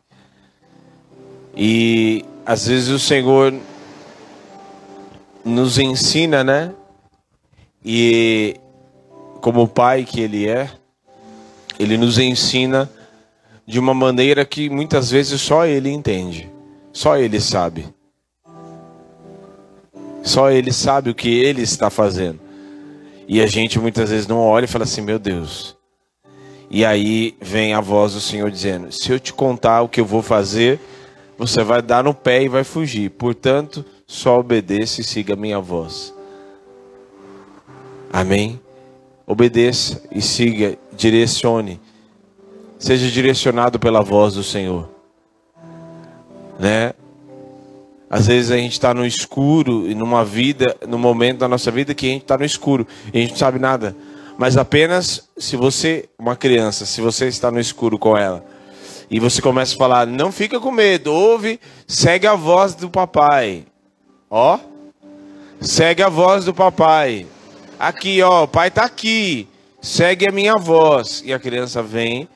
E às vezes o Senhor nos ensina, né? E como pai que ele é, ele nos ensina de uma maneira que muitas vezes só ele entende, só ele sabe. Só ele sabe o que ele está fazendo. E a gente muitas vezes não olha e fala assim: meu Deus. E aí vem a voz do Senhor dizendo: se eu te contar o que eu vou fazer, você vai dar no pé e vai fugir. Portanto, só obedeça e siga a minha voz. Amém? Obedeça e siga, direcione. Seja direcionado pela voz do Senhor. Né? Às vezes a gente está no escuro e numa vida, no momento da nossa vida que a gente está no escuro e a gente não sabe nada. Mas apenas se você, uma criança, se você está no escuro com ela e você começa a falar, não fica com medo, ouve, segue a voz do papai. Ó, segue a voz do papai. Aqui, ó, o pai está aqui. Segue a minha voz. E a criança vem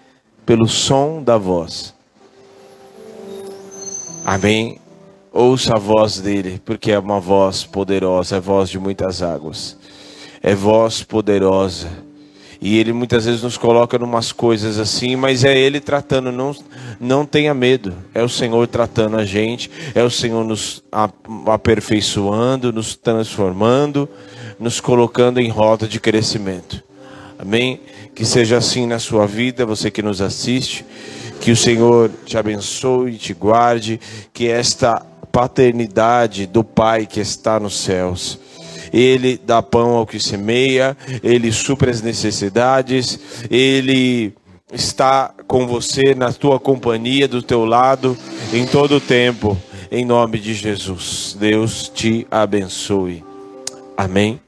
pelo som da voz. Amém? Ouça a voz dele, porque é uma voz poderosa, é voz de muitas águas. É voz poderosa e ele muitas vezes nos coloca em umas coisas assim, mas é ele tratando, não, não tenha medo. É o Senhor tratando a gente, é o Senhor nos aperfeiçoando, nos transformando, nos colocando em rota de crescimento. Amém? Que seja assim na sua vida, você que nos assiste, que o Senhor te abençoe, te guarde, que esta paternidade do Pai que está nos céus ele dá pão ao que semeia, ele supre as necessidades, ele está com você, na tua companhia, do teu lado, em todo o tempo, em nome de Jesus. Deus te abençoe. Amém.